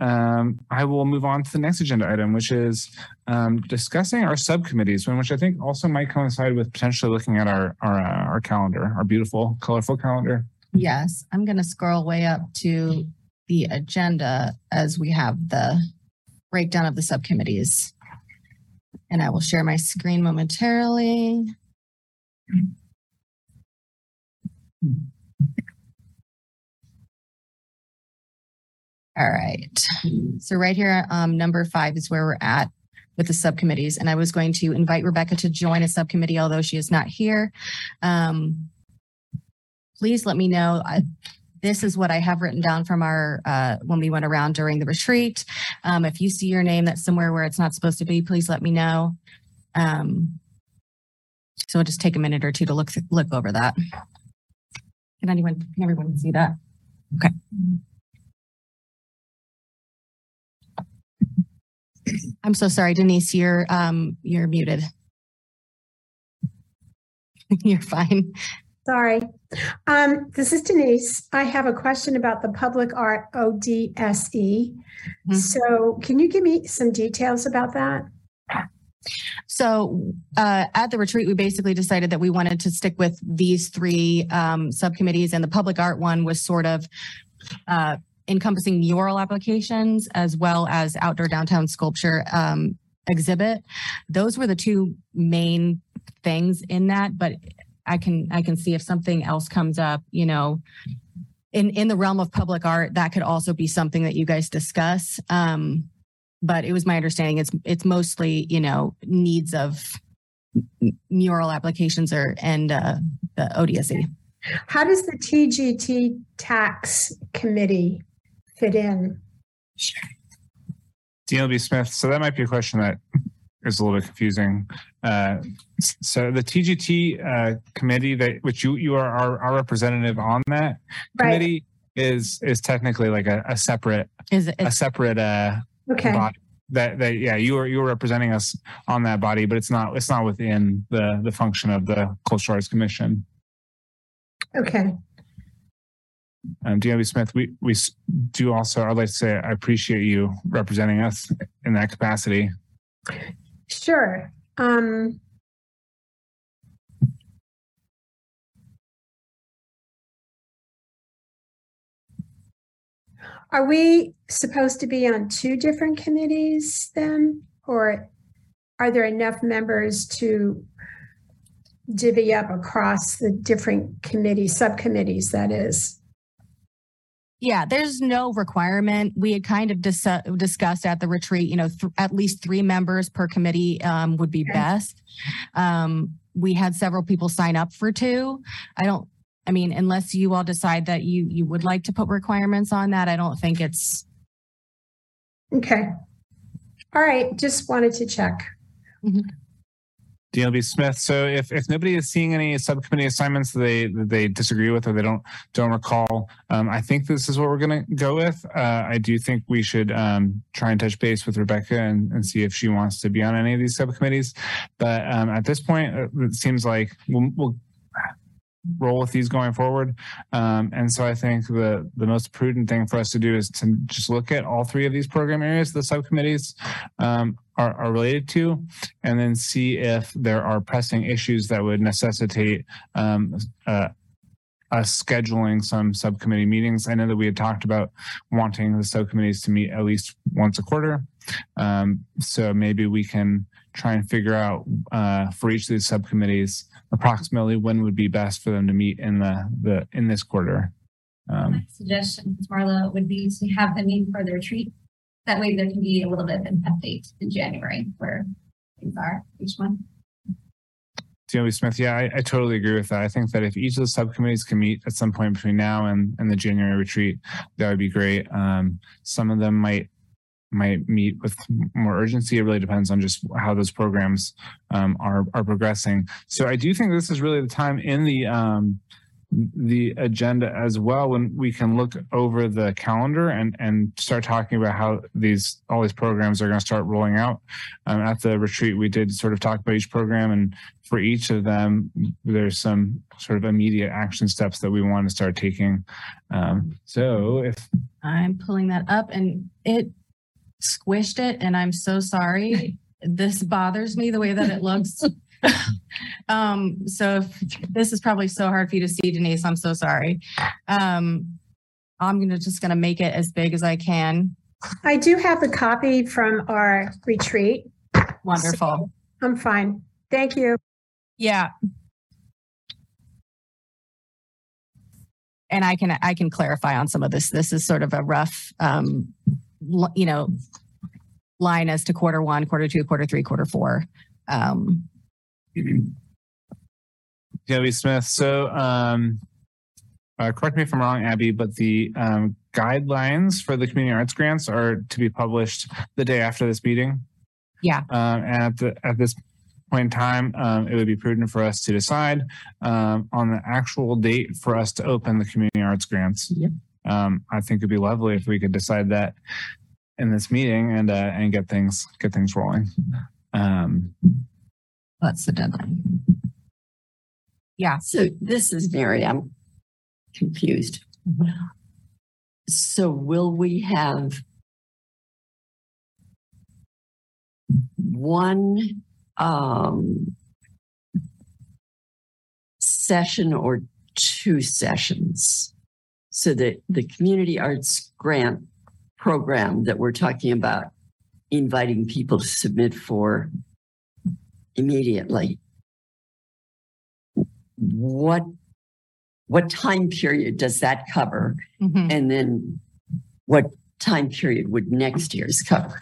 um, I will move on to the next agenda item, which is um, discussing our subcommittees, one which I think also might coincide with potentially looking at our our uh, our calendar, our beautiful, colorful calendar. Yes, I'm going to scroll way up to the agenda as we have the breakdown of the subcommittees. And I will share my screen momentarily. All right. So right here, um, number five is where we're at with the subcommittees. And I was going to invite Rebecca to join a subcommittee, although she is not here. Um, please let me know. I, this is what I have written down from our, uh, when we went around during the retreat. Um, if you see your name that's somewhere where it's not supposed to be, please let me know. Um, so we'll just take a minute or two to look, look over that. Can anyone, can everyone see that? Okay. I'm so sorry, Denise, you're, um, you're muted. *laughs* You're fine. Sorry. Um, this is Denise. I have a question about the public art ODSE. Mhm. So can you give me some details about that? So uh, at the retreat, we basically decided that we wanted to stick with these three um, subcommittees, and the public art one was sort of uh, encompassing mural applications as well as outdoor downtown sculpture um, exhibit. Those were the two main things in that, but I can I can see if something else comes up, you know. In, in the realm of public art, that could also be something that you guys discuss. Um, but it was my understanding it's it's mostly you know needs of mural applications or and uh, the ODSE. How does the TGT tax committee fit in? DLB Smith. So that might be a question that is a little bit confusing. Uh, so the TGT uh, committee that which you you are our, our representative on that Right. committee is is technically like a, a separate Is it? a separate uh Okay, body that that yeah you are you are representing us on that body but it's not it's not within the the function of the cultural arts commission okay. Um DW Smith we we do also I'd like to say I appreciate you representing us in that capacity Sure. Um. Are we supposed to be on two different committees then? Or are there enough members to divvy up across the different committee subcommittees, that is? Yeah, there's no requirement. We had kind of dis- discussed at the retreat, you know, th- at least three members per committee um, would be Okay. best. Um, we had several people sign up for two. I don't, I mean, unless you all decide that you, you would like to put requirements on that, I don't think it's, Okay. All right, just wanted to check. DLB Smith. So if if nobody is seeing any subcommittee assignments that they that they disagree with or they don't don't recall um I think this is what we're going to go with. Uh I do think we should um try and touch base with Rebecca and, and see if she wants to be on any of these subcommittees. But um at this point uh, it seems like we'll, we'll roll with these going forward. Um and so I think the the most prudent thing for us to do is to just look at all three of these program areas the subcommittees. Um are, are related to and then see if there are pressing issues that would necessitate um, uh, us scheduling some subcommittee meetings. I know that we had talked about wanting the subcommittees to meet at least once a quarter. Um, so maybe we can try and figure out uh, for each of these subcommittees approximately when would be best for them to meet in the the in this quarter. My Um, suggestion, Marla, would be to have them meet for the retreat. That way there can be a little bit of an update in January where things are each one. DLB Smith, yeah, I, I totally agree with that. I think that if each of the subcommittees can meet at some point between now and, and the January retreat, that would be great. Um, some of them might might meet with more urgency. It really depends on just how those programs um, are are progressing. So I do think this is really the time in the um, the agenda as well when we can look over the calendar and and start talking about how these all these programs are going to start rolling out. Um, at the retreat, we did sort of talk about each program and for each of them, there's some sort of immediate action steps that we want to start taking. Um, so if I'm pulling that up and it squished it and I'm so sorry. *laughs* This bothers me the way that it looks. Um, so if, this is probably so hard for you to see Denise. I'm so sorry. Um, I'm gonna, just gonna make it as big as I can. I do have the copy from our retreat. Wonderful. I'm fine. Thank you. Yeah. And I can, I can clarify on some of this. This is sort of a rough, um, you know, line as to quarter one, quarter two, quarter three, quarter four. Um, *clears throat* Gabby Smith, so um, uh, correct me if I'm wrong, Abby, but the um, guidelines for the community arts grants are to be published the day after this meeting. Yeah. Um, and at the at this point in time, um, it would be prudent for us to decide um, on the actual date for us to open the community arts grants. Yep. Um, I think it'd be lovely if we could decide that in this meeting and uh, and get things get things rolling. Um, That's the deadline. Yeah. So this is Mary. I'm confused. So will we have one um session or two sessions? So that the community arts grant program that we're talking about, inviting people to submit for immediately what what time period does that cover Mhm. and then what time period would next year's cover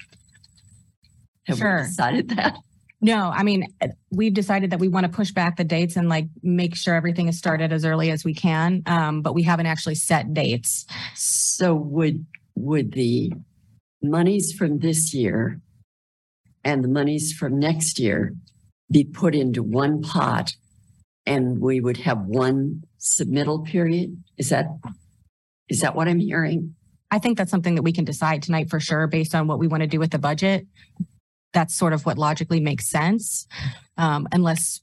have Sure. we decided that No, I mean, we've decided that we want to push back the dates and like make sure everything is started as early as we can. Um, but we haven't actually set dates. so would would the monies from this year and the monies from next year be put into one pot and we would have one submittal period is that Is that what I'm hearing? I think that's something that we can decide tonight for sure, based on what we want to do with the budget. That's sort of what logically makes sense, um, unless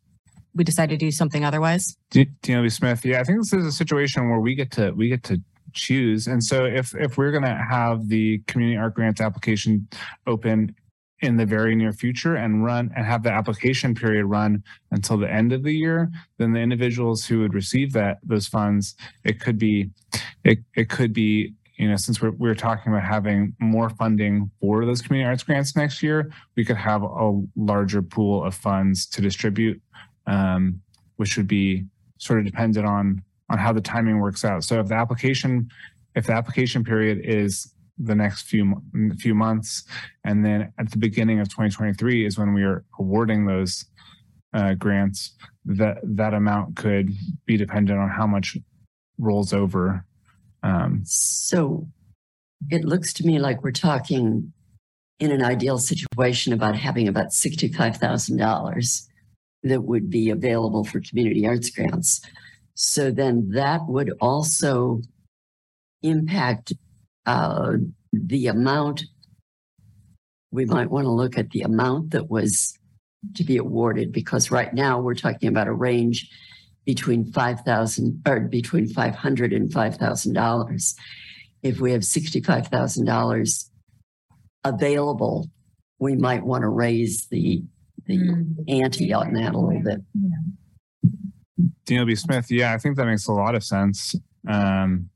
we decide to do something otherwise. D- Daniel B. Smith. Yeah, I think this is a situation where we get to we get to choose. And so if if we're going to have the community art grants application open in the very near future and run and have the application period run until the end of the year, then the individuals who would receive that those funds, it could be it it could be you know, since we're, we're talking about having more funding for those community arts grants next year, we could have a larger pool of funds to distribute um, which would be sort of dependent on on how the timing works out. So if the application if the application period is the next few few months, and then at the beginning of 2023 is when we are awarding those uh, grants, that that amount could be dependent on how much rolls over. Um, So it looks to me like we're talking in an ideal situation about having about sixty-five thousand dollars that would be available for community arts grants. So then that would also impact uh, the amount. We might want to look at the amount that was to be awarded because right now we're talking about a range between five thousand or between five hundred and five thousand dollars. If we have sixty-five thousand dollars available, we might want to raise the the ante on that a little bit. Daniel B. Smith, yeah, I think that makes a lot of sense. Um,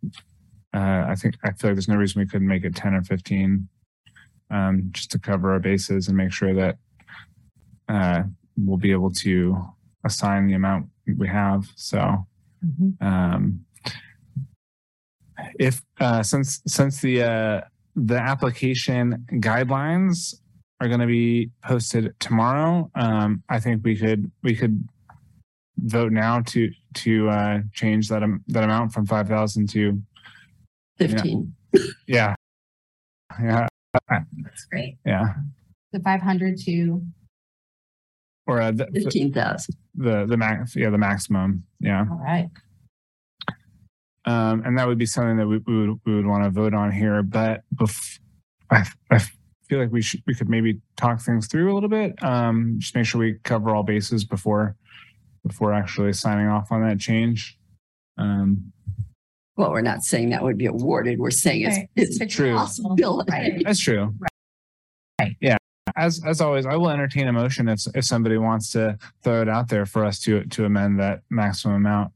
uh, I think I feel like there's no reason we couldn't make it 10 or 15 um, just to cover our bases and make sure that uh, we'll be able to assign the amount we have. So, um, if uh, since since the uh, the application guidelines are going to be posted tomorrow, um, I think we could we could vote now to to uh, change that am- that amount from five thousand to Fifteen. yeah yeah *laughs* That's great. yeah The five hundred to. or uh, the, Fifteen thousand. the the max yeah the maximum yeah All right. um, and that would be something that we, we would we would want to vote on here. But bef- I, I feel like we should we could maybe talk things through a little bit. Um, just make sure we cover all bases before before actually signing off on that change. Um, Well, we're not saying that would be awarded. We're saying it's, Right. it's It's True. a possibility. that's true. Right. Yeah. As as always, I will entertain a motion if if somebody wants to throw it out there for us to to amend that maximum amount.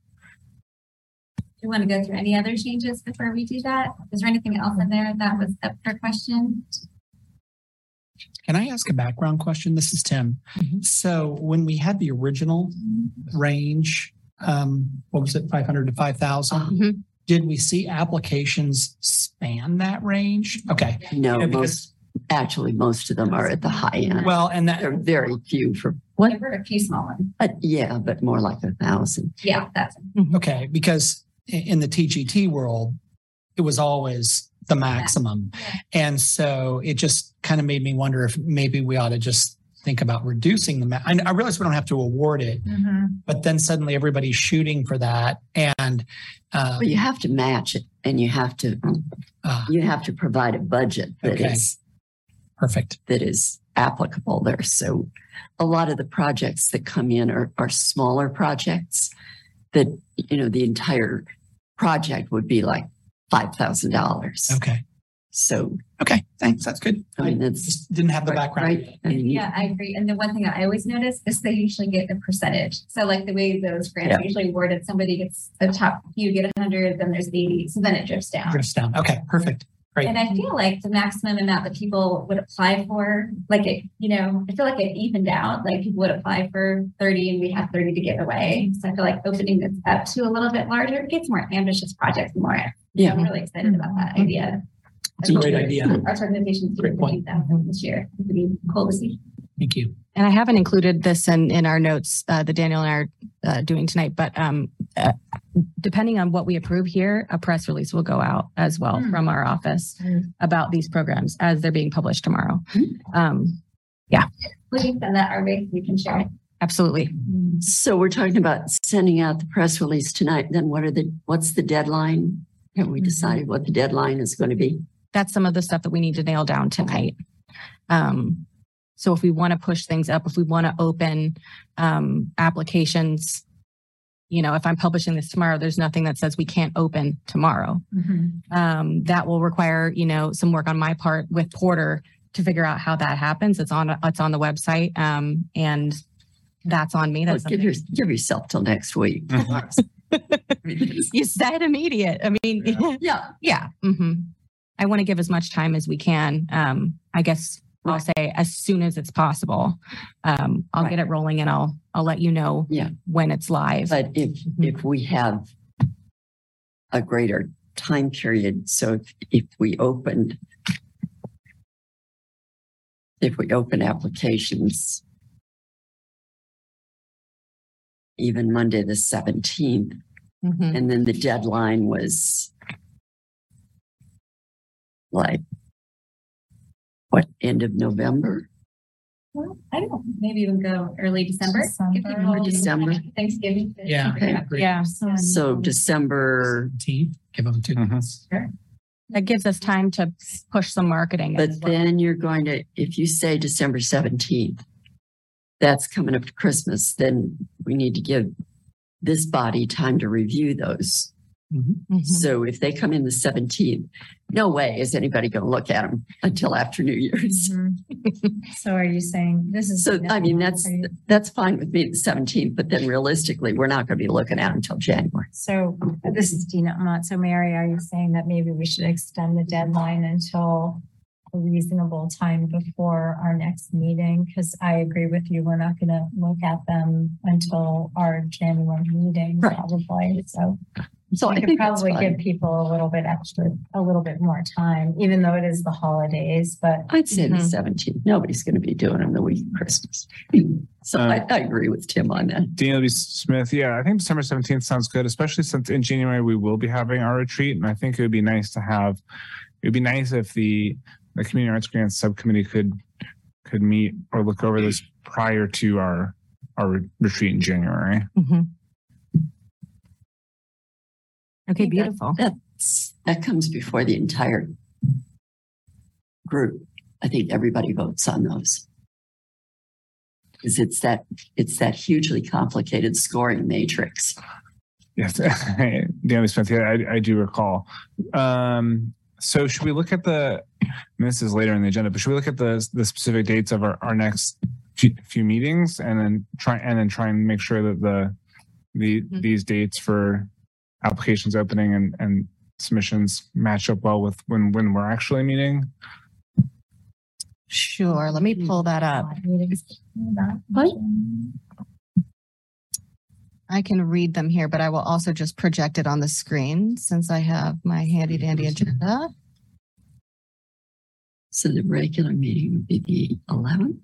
Do you want to go through any other changes before we do that? Is there anything else in there that was up for question? Can I ask a background question? This is Tim. Mhm. So when we had the original range, um, what was it, five hundred to five thousand? Mhm. Did we see applications span that range? Okay. No, Yeah, most, because, actually, most of them are at the high end. well, and There are very few for, What? There were a few small ones. but yeah, but more like a thousand. Yeah, that's, mm-hmm. okay, because in the TGT world, it was always the maximum. Yeah. And so it just kind of made me wonder if maybe we ought to just think about reducing the, ma- I, I realize we don't have to award it, but then suddenly everybody's shooting for that. And, uh, Well, you have to match it and you have to, uh, you have to provide a budget that Okay. is perfect. that is applicable there. So a lot of the projects that come in are, are smaller projects that, you know, the entire project would be like $5,000. Okay. So, Okay. Thanks. That's good. I mean, I that's just didn't have the background. right. I mean, yeah, I agree. And the one thing that I always notice is they usually get a percentage. So like the way those grants are usually awarded, somebody gets the top few get a hundred, then there's eighty, so then it drifts down. Drifts down. Okay. Perfect. Great. And I feel like the maximum amount that people would apply for, like it, you know, I feel like it evened out. Like people would apply for thirty and we have thirty to give away. So I feel like opening this up to a little bit larger it gets more ambitious projects and more. Yeah. I'm really excited about that mm-hmm. idea. It's a great idea. Our organization is Great point. this year. It's pretty cool to see. Thank you. And I haven't included this in, in our notes uh, that Daniel and I are uh, doing tonight, but um, uh, depending on what we approve here, a press release will go out as well Hmm. from our office about these programs as they're being published tomorrow. Um, We can send that our way. so We can share it. absolutely. So we're talking about sending out the press release tonight. Then what are the, what's the deadline? Have we decided what the deadline is going to be? That's some of the stuff that we need to nail down tonight. Um, so if we want to push things up, if we want to open, um, applications, you know, if I'm publishing this tomorrow, there's nothing that says we can't open tomorrow. Um, that will require, you know, some work on my part with Porter to figure out how that happens. It's on, it's on the website. Um, and that's on me. That's Well, give your, give yourself till next week. *laughs* *laughs* you said immediate. I mean, Yeah, *laughs* yeah. hmm I want to give as much time as we can. Um, I guess I'll say as soon as it's possible. Um, I'll Right. get it rolling and I'll, I'll let you know Yeah. when it's live. but if, if we have a greater time period, so if, if we opened if we open applications even Monday, the seventeenth, Mhm. and then the deadline was like what, end of November? Well, I don't, maybe even go early December. December. people December. Thanksgiving. Yeah. Okay. Yeah. So December, Seventeenth, give them two Mhm. months. That gives us time to push some marketing. but well. then you're going to, if you say December seventeenth, that's coming up to Christmas, then we need to give this body time to review those. Mhm. So if they come in the seventeenth, no way is anybody going to look at them until after New Year's. *laughs* So are you saying this is? So, I mean, that's, that's fine with me, the seventeenth, but then realistically, we're not going to be looking at until January. So this is Dina Amont. So Mary, are you saying that maybe we should extend the deadline until a reasonable time before our next meeting? Because I agree with you, we're not going to look at them until our January meeting Right. probably. So So I we could think that's probably give people a little bit extra, a little bit more time, even though it is the holidays, but I'd say the Mhm. seventeenth. Nobody's going to be doing them the week of Christmas. So I, I agree with Tim on that. Daniel B. Smith, yeah, I think December 17th sounds good, especially since in January we will be having our retreat. And I think it would be nice to have, it would be nice if the, the Community Arts Grants Subcommittee could, could meet or look over this prior to our, our retreat in January. Mhm. Okay, think that- beautiful. That's, that comes before the entire group. I think everybody votes on those. Because it's that, it's that hugely complicated scoring matrix. Yes, *laughs* Daniel B. Smith, yeah, I, I do recall. Um, so should we look at the, and this is later in the agenda, but should we look at the, the specific dates of our, our next few, few meetings and then try, and then try and make sure that the, the, Mhm. these dates for applications opening and, and submissions match up well with when, when we're actually meeting? Sure. Let me pull that up. What? I can read them here, but I will also just project it on the screen since I have my handy dandy agenda. So the regular meeting would be the eleventh.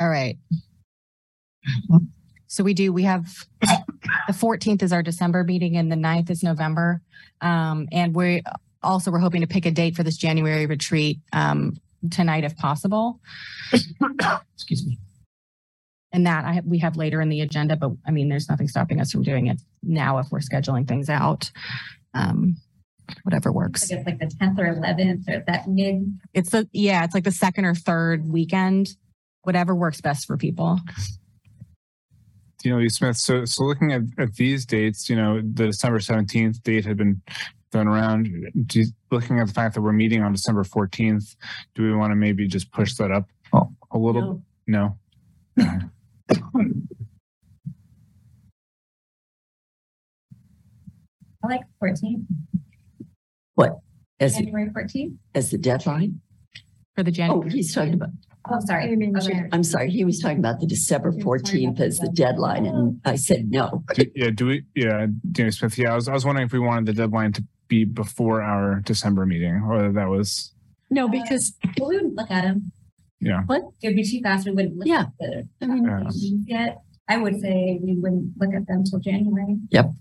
All right. So we do, we have, the 14th is our December meeting and the 9th is November. Um, and we also, we're hoping to pick a date for this January retreat, um, tonight if possible. Excuse me. And that I, we have later in the agenda, but I mean, there's nothing stopping us from doing it now if we're scheduling things out. Um, whatever works. I guess like the tenth or eleventh or that mid. It's the, yeah, it's like the second or third weekend, whatever works best for people. Daniel B. Smith, so, so looking at, at these dates, you know, the December 17th date had been thrown around. Do, you- looking at the fact that we're meeting on December 14th, do we want to maybe just push that up a, a little? No. *clears throat* I like fourteenth, As, January fourteenth. as the deadline? For the January. Oh, he's talking about, Oh, sorry. Okay. I'm sorry, he was talking about the December fourteenth as the deadline and I said no. Yeah, do we, yeah, Daniel Smith, yeah, I was, I was wondering if we wanted the deadline to be before our December meeting, or that was, No, because, Well, we wouldn't look at them. Yeah. What? It'd be too fast. We wouldn't look Yeah. at the I mean, Yeah. applications yet. I would say we wouldn't look at them till January. Yep.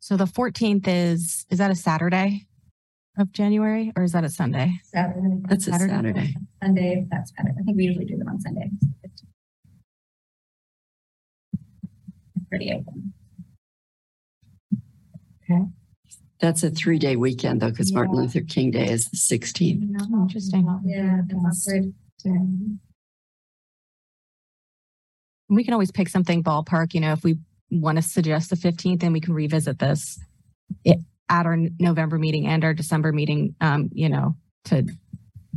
So the 14th is, is that a Saturday of January or is that a Sunday? Saturday. that's a Saturday. Saturday. Sunday, that's better. I think we usually do them on Sunday. pretty open. That's a three day weekend though, because Martin Yeah. Luther King Day is the 16th. Interesting. Yeah, that's awkward. We can always pick something ballpark, you know, if we want to suggest the 15th, then we can revisit this it- at our November meeting and our December meeting, um, you know, to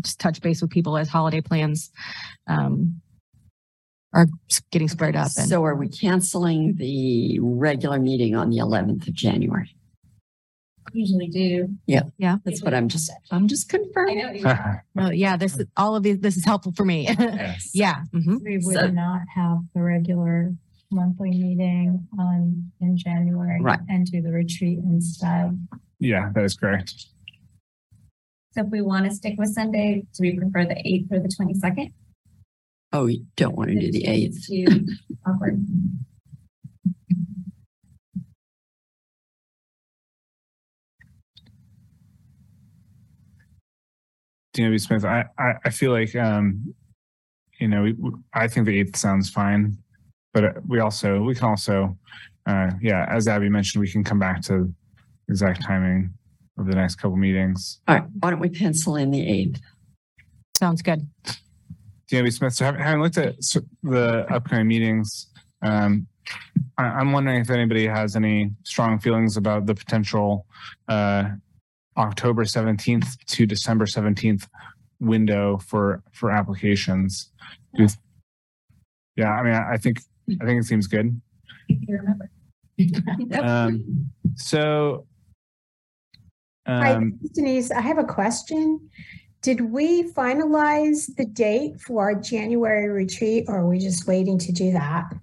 just touch base with people as holiday plans um, are s- getting spread up. And So are we canceling the regular meeting on the 11th of January? Usually do. Yeah, Yeah. that's what I'm just, I'm just I confirming. know. you- *laughs* Well, yeah, this is all of these. This is helpful for me. Yes. *laughs* yeah. mhm. We So- would not have the regular monthly meeting on, in January. Right. And do the retreat instead. Yeah, that is correct. So if we want to stick with Sunday, do we prefer the eighth or the twenty-second? Oh, you don't want to do the 8th. Awkward. *laughs* Dina Smith, I, I, I feel like, um, you know, we, I think the eighth sounds fine, but uh, we also, we can also, uh, yeah, as Abby mentioned, we can come back to exact timing of the next couple meetings. All right, why don't we pencil in the 8th? Sounds good. Dina B. Smith, so having, having looked at the upcoming meetings, um, I, I'm wondering if anybody has any strong feelings about the potential, uh, October 17th to December 17th window for, for applications. Do- Yeah, I mean, I I think, I think it seems good. *laughs* Um, so, um, this is Denise, I have a question. Did we finalize the date for our January retreat or are we just waiting to do that?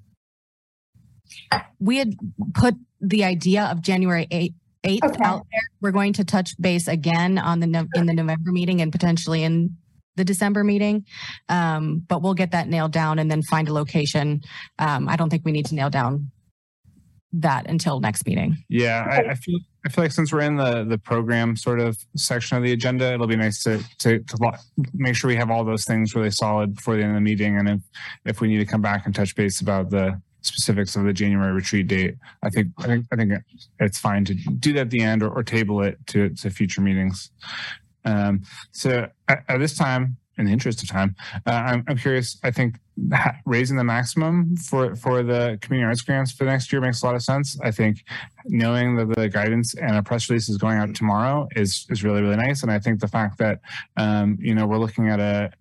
We had put the idea of January 8th, 8th Okay. out there. We're going to touch base again on the, Nov- in the November meeting and potentially in the December meeting. Um, but we'll get that nailed down and then find a location. Um, I don't think we need to nail down that until next meeting. Yeah, I, I feel I feel like since we're in the the program sort of section of the agenda, it'll be nice to to, to make sure we have all those things really solid before the end of the meeting. And if if we need to come back and touch base about the specifics of the January retreat date, I think I think I think it's fine to do that at the end or, or table it to to future meetings. Um, so at, at this time, in the interest of time, uh, I'm, I'm curious. I think raising the maximum for for the community arts grants for next year makes a lot of sense. I think knowing that the guidance and a press release is going out tomorrow is is really really nice. And I think the fact that um, you know we're looking at a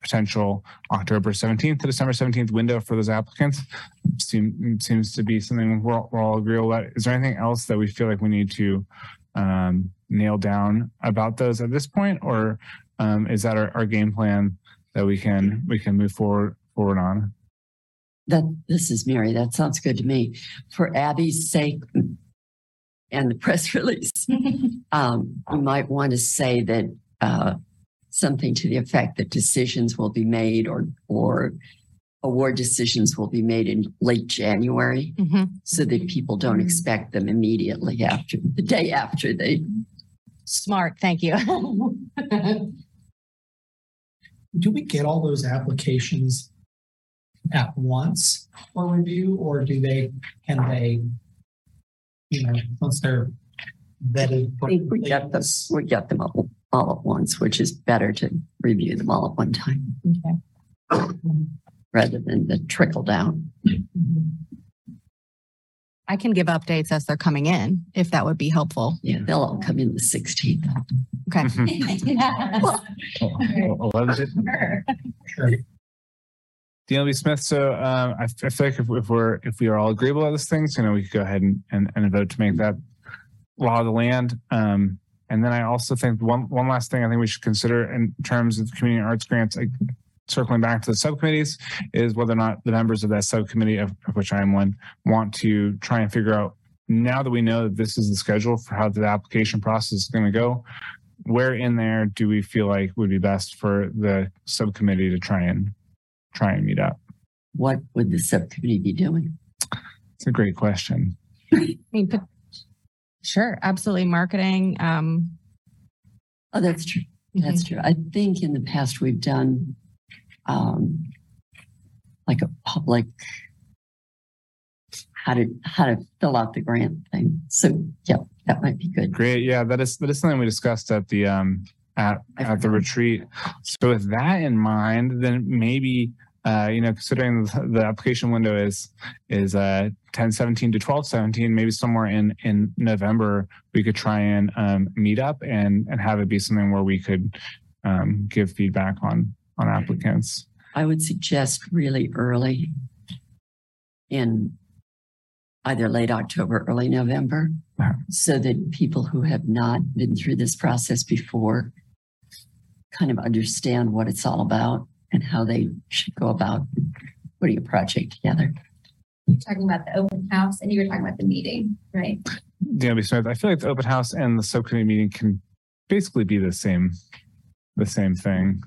potential October 17th to December 17th window for those applicants seem, seems to be something we're, we're all agreeable about. Is there anything else that we feel like we need to um, nail down about those at this point, or um, is that our, our game plan that we can we can move forward forward on? That, this is Mary. That sounds good to me. For Abby's sake and the press *laughs* release, *laughs* um, we might want to say that, uh, something to the effect that decisions will be made or, or award decisions will be made in late January Mhm. so that people don't expect them immediately after, the day after they, Smart. Thank you. *laughs* Do we get all those applications at once for review or do they, can they, you know, once they're vetted? I think we get them, we get them all, all at once, which is better to review them all at one time rather than the trickle down. I can give updates as they're coming in, if that would be helpful. Yeah, they'll all come in the 16th. Okay. *laughs* I love it. Sure. DLB Smith. So um, I, I feel like if, if we're if we are all agreeable on these things, you know, we could go ahead and, and, and vote to make that law of the land. Um, and then I also think one one last thing I think we should consider in terms of community arts grants, like, circling back to the subcommittees, is whether or not the members of that subcommittee, of, of which I am one, want to try and figure out now that we know that this is the schedule for how the application process is going to go. Where in there do we feel like would be best for the subcommittee to try and try and meet up? What would the subcommittee be doing? It's a great question. I mean, but sure, absolutely. Marketing. Um, Oh, that's true. That's true. I think in the past we've done um, like a public how to, how to fill out the grant thing. So, yeah, that might be good. Great. Yeah, that is that is something we discussed at the um at at the retreat. So with that in mind, then maybe uh, you know, considering the, application window is is uh 10 17 to 12 17, maybe somewhere in in November we could try and um meet up and and have it be something where we could um give feedback on on applicants. I would suggest really early in either late October, early November, Uh-huh. so that people who have not been through this process before kind of understand what it's all about and how they should go about putting a project together. You're talking about the open house and you were talking about the meeting, right? DLB Smith, I feel like the open house and the subcommittee meeting can basically be the same the same thing.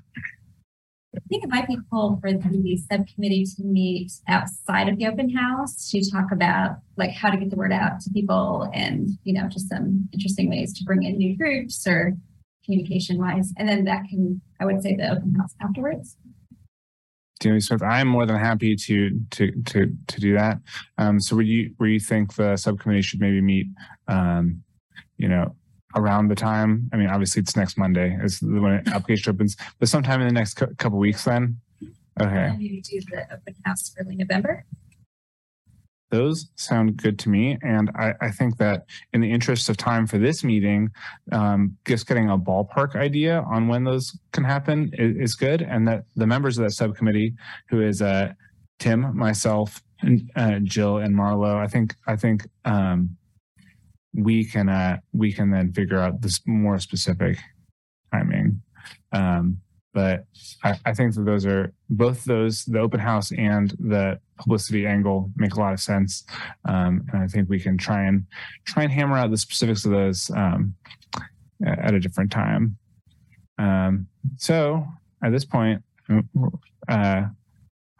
I think it might be cool for the subcommittee to meet outside of the open house to talk about like how to get the word out to people and, you know, just some interesting ways to bring in new groups or communication wise. And then that can, I would say the open house afterwards. Jamie Smith, I'm more than happy to to to to do that. Um, so would you where you think the subcommittee should maybe meet, um, you know, around the time? I mean, obviously it's next Monday is when application opens, but sometime in the next cou- couple weeks. Then, okay, maybe do the open house early November. Those sound good to me, and I I think that in the interest of time for this meeting, um, just getting a ballpark idea on when those can happen is, is good, and that the members of that subcommittee, who is uh Tim, myself, uh, Jill, and Marlo. I think I think um, we can uh, we can then figure out this more specific timing. Um, but I, I think that those are both those the open house and the publicity angle make a lot of sense, um, and I think we can try and try and hammer out the specifics of those um, at a different time. Um, so at this point, uh,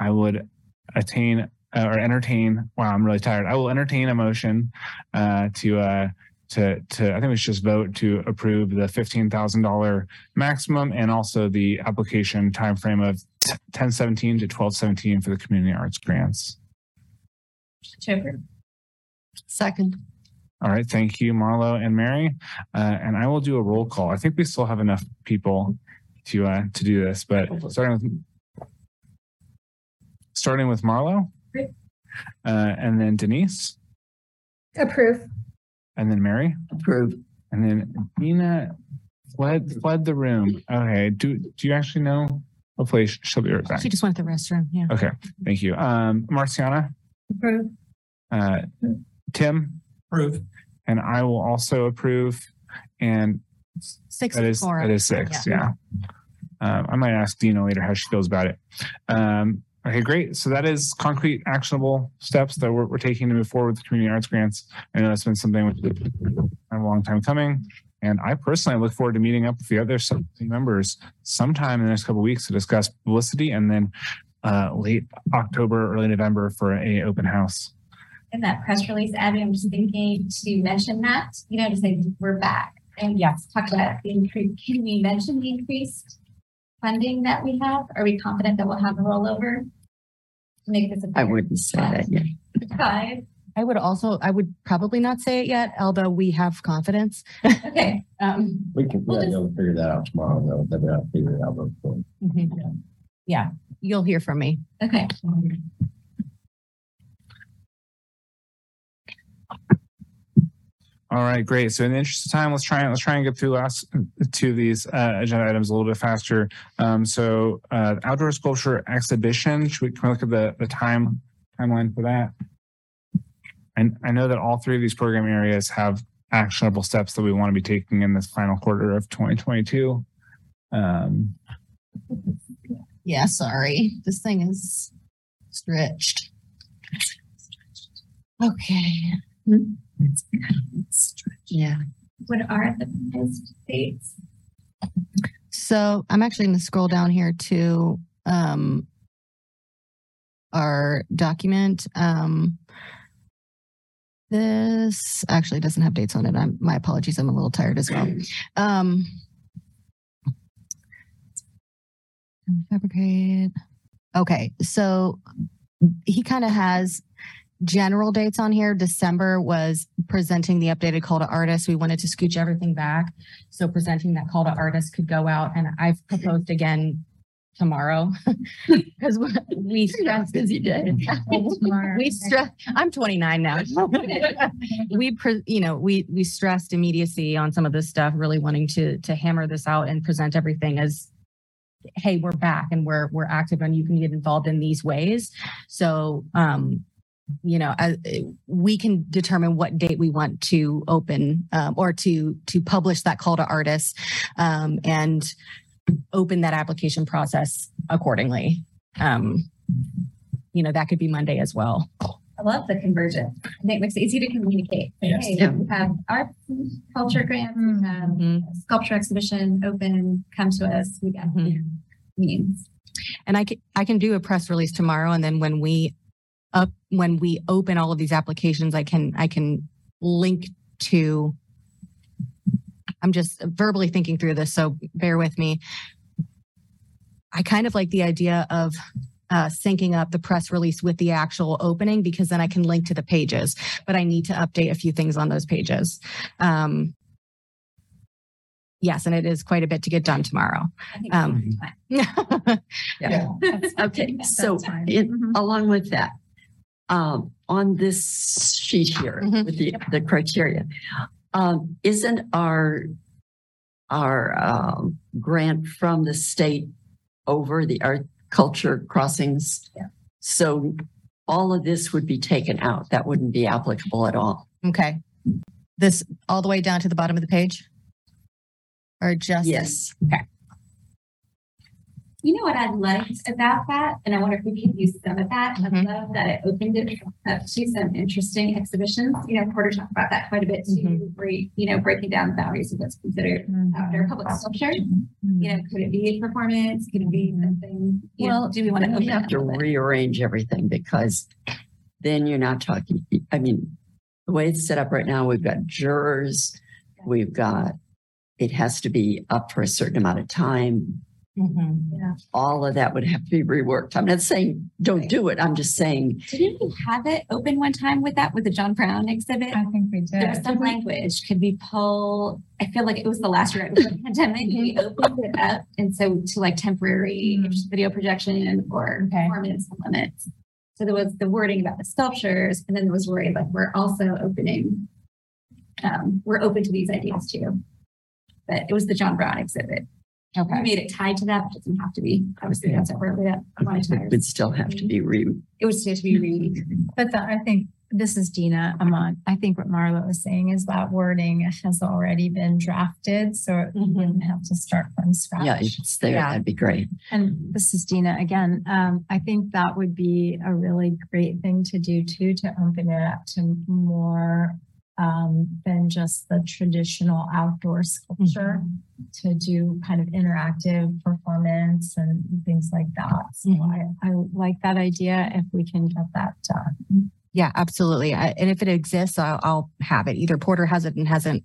I would attain uh, or entertain. Wow, I'm really tired. I will entertain a motion uh, to uh, to to. I think we should just vote to approve the fifteen thousand dollar maximum and also the application timeframe of ten seventeen to twelve seventeen for the community arts grants. To approve. Second. All right, thank you, Marlo and Mary. Uh, and I will do a roll call. I think we still have enough people to uh, to do this, but starting with starting with Marlo, uh, and then Denise, Approve. And then Mary, Approve. and then Dina fled fled the room. Okay, do do you actually know? Hopefully, sh- she'll be right back. She just went to the restroom. Yeah. Okay, thank you. Um, Marciana, Approve. uh, Tim, Approve. and I will also approve. And Six That is four. that is six. Yeah. Um, I might ask Dina later how she feels about it. Um, okay, great. So that is concrete, actionable steps that we're, we're taking to move forward with community arts grants. I know that's been something with a long time coming. And I personally look forward to meeting up with the other members sometime in the next couple of weeks to discuss publicity and then uh, late October, early November for a open house. In that press release, Abby, I'm just thinking to mention that, you know, to say we're back. And yes, talk about the increase. Can we mention the increased funding that we have? Are we confident that we'll have a rollover? To make this. a I better wouldn't say that yet. Five. I would also, I would probably not say it yet, although we have confidence. Okay. *laughs* Um, We can, We'll yeah, just- you'll figure that out tomorrow, though. Then I'll figure it out. real quick. Mhm. Yeah, you'll hear from me. okay. All right, great. So in the interest of time, let's try and let's try and get through last two of these uh, agenda items a little bit faster. Um, so uh, outdoor sculpture exhibition. Should we, can we look at the the time timeline for that? And I know that all three of these program areas have actionable steps that we want to be taking in this final quarter of 2022. Um, Yeah, sorry. This thing is stretched. Okay. Yeah. What are the proposed dates? So I'm actually going to scroll down here to um, our document. Um, this actually doesn't have dates on it. I'm, my apologies. I'm a little tired as well. Um, fabricate. Okay, so he kind of has general dates on here. December was presenting the updated call to artists. We wanted to scooch everything back. So presenting that call to artists could go out and I've proposed again tomorrow. *laughs* Because we stressed Busy day. *laughs* we stress, I'm 29 now. *laughs* We, pre- you know, we, we stressed immediacy on some of this stuff, really wanting to, to hammer this out and present everything as, hey, we're back and we're, we're active and you can get involved in these ways. So, um, you know, as, we can determine what date we want to open, um, or to, to publish that call to artists, um, and open that application process accordingly. Um, you know, that could be Monday as well. I love the conversion. I think it makes it easy to communicate. Like, Yes. Hey, Yeah. we have art culture grant we have Mhm. sculpture exhibition open, come to us. We got Mhm. means. And I can, I can do a press release tomorrow and then when we up, when we open all of these applications, I can, I can link to I'm just verbally thinking through this, so bear with me. I kind of like the idea of uh, syncing up the press release with the actual opening because then I can link to the pages, but I need to update a few things on those pages. Um, yes, and it is quite a bit to get done tomorrow. Um, *laughs* that's *laughs* fine. Yeah. Okay, so That's fine. in, Mm-hmm. along with that, um, on this sheet here Mhm. with the, the criteria, um, isn't our, our, um, grant from the state over the art culture crossings? Yeah. So all of this would be taken out. That wouldn't be applicable at all. Okay. This all the way down to the bottom of the page? Or just? Yes. You know what I liked about that, and I wonder if we could use some of that. I Mhm. love that it opened it up to some interesting exhibitions. You know, Porter talked about that quite a bit too, Mhm. where you know breaking down the boundaries of what's considered outdoor public sculpture. You know, could it be a performance? Could it be something? You know, Well, do we want to open we it have up to a little bit? rearrange everything because then you're not talking, I mean, the way it's set up right now, we've got jurors, we've got, it has to be up for a certain amount of time. Mhm. All of that would have to be reworked. I'm not saying don't do it. I'm just saying, Didn't we have it open one time with that with the John Brown exhibit? I think we did. There was some language. Could we pull? I feel like it was the last year of the pandemic. We opened it up, and so to like temporary Mhm. video projection or Okay. performance limits. So there was the wording about the sculptures, and then there was worried like we're also opening. Um, we're open to these ideas too. But it was the John Brown exhibit. We Okay. made it tied to that, but it doesn't have to be. Obviously, that's that appropriate. it would still have to be re, It would still have to be read. But the- I think, this is Dina Amont. I think what Marla was saying is that wording has already been drafted, so it Mhm. wouldn't have to start from scratch. yeah, if it's there, Yeah. that'd be great. And this is Dina again. Um, I think that would be a really great thing to do too, to open it up to more um, than just the traditional outdoor sculpture, to do kind of interactive performance and things like that. So I, I like that idea if we can get that done. Yeah, absolutely. I- And if it exists, I'll, I'll have it. Either Porter has it and hasn't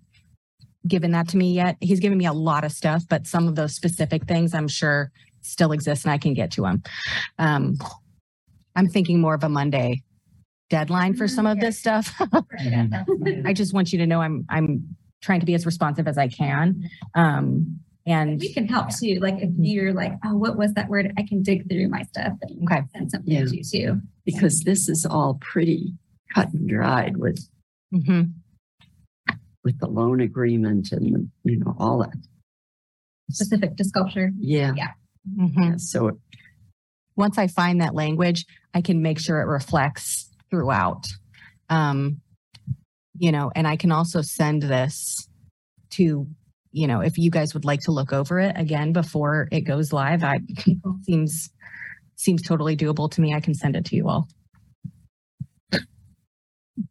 given that to me yet. He's given me a lot of stuff, but some of those specific things I'm sure still exist and I can get to them. Um, I'm thinking more of a Monday deadline for some of this stuff. *laughs* I just want you to know I'm, I'm trying to be as responsive as I can. Um, and We can help too. Like if you're like, oh, what was that word? I can dig through my stuff and Okay. send something Yeah. to you too. Because this is all pretty cut and dried with, Mhm. with the loan agreement and, you know, all that. Specific to sculpture. Yeah. Mhm. yeah, So once I find that language, I can make sure it reflects throughout. Um, you know, and I can also send this to, you know, if you guys would like to look over it again before it goes live, I *laughs* seems seems totally doable to me. I can send it to you all.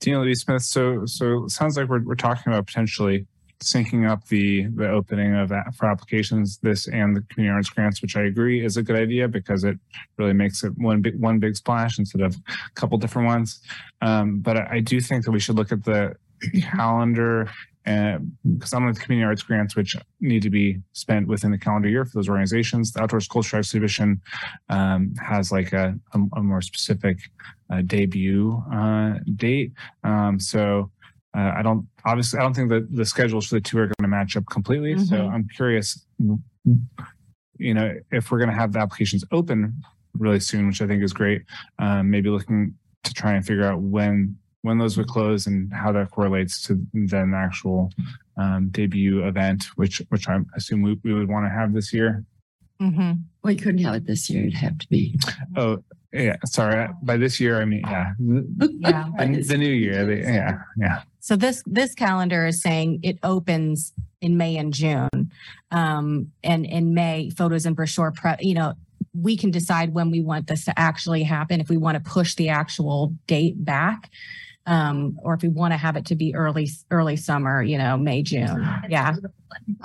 Tina Lee Smith. So, so sounds like we're, we're talking about potentially syncing up the the opening of for applications this and the community arts grants, which I agree is a good idea because it really makes it one big one big splash instead of a couple different ones. Um, but I, I do think that we should look at the calendar and because I'm the community arts grants, which need to be spent within the calendar year for those organizations. The Outdoor Sculpture Exhibition um, has like a, a, a more specific uh, debut uh, date. Um, so uh, I don't obviously I don't think that the schedules for the two are going to match up completely. So Mhm. I'm curious, you know, if we're going to have the applications open really soon, which I think is great. Um, maybe looking to try and figure out when when those would close and how that correlates to then the actual um, debut event, which which I assume we, we would want to have this year. hmm Well, you couldn't have it this year. It'd have to be. Oh, yeah. Sorry. By this year, I mean yeah, *laughs* the, Yeah. the new year. The, yeah, yeah. So this, this calendar is saying it opens in May and June. Um, and in May, photos and brochure, pre, you know, we can decide when we want this to actually happen, if we want to push the actual date back. Um, or if we want to have it to be early, early summer, you know, May, June. Yeah.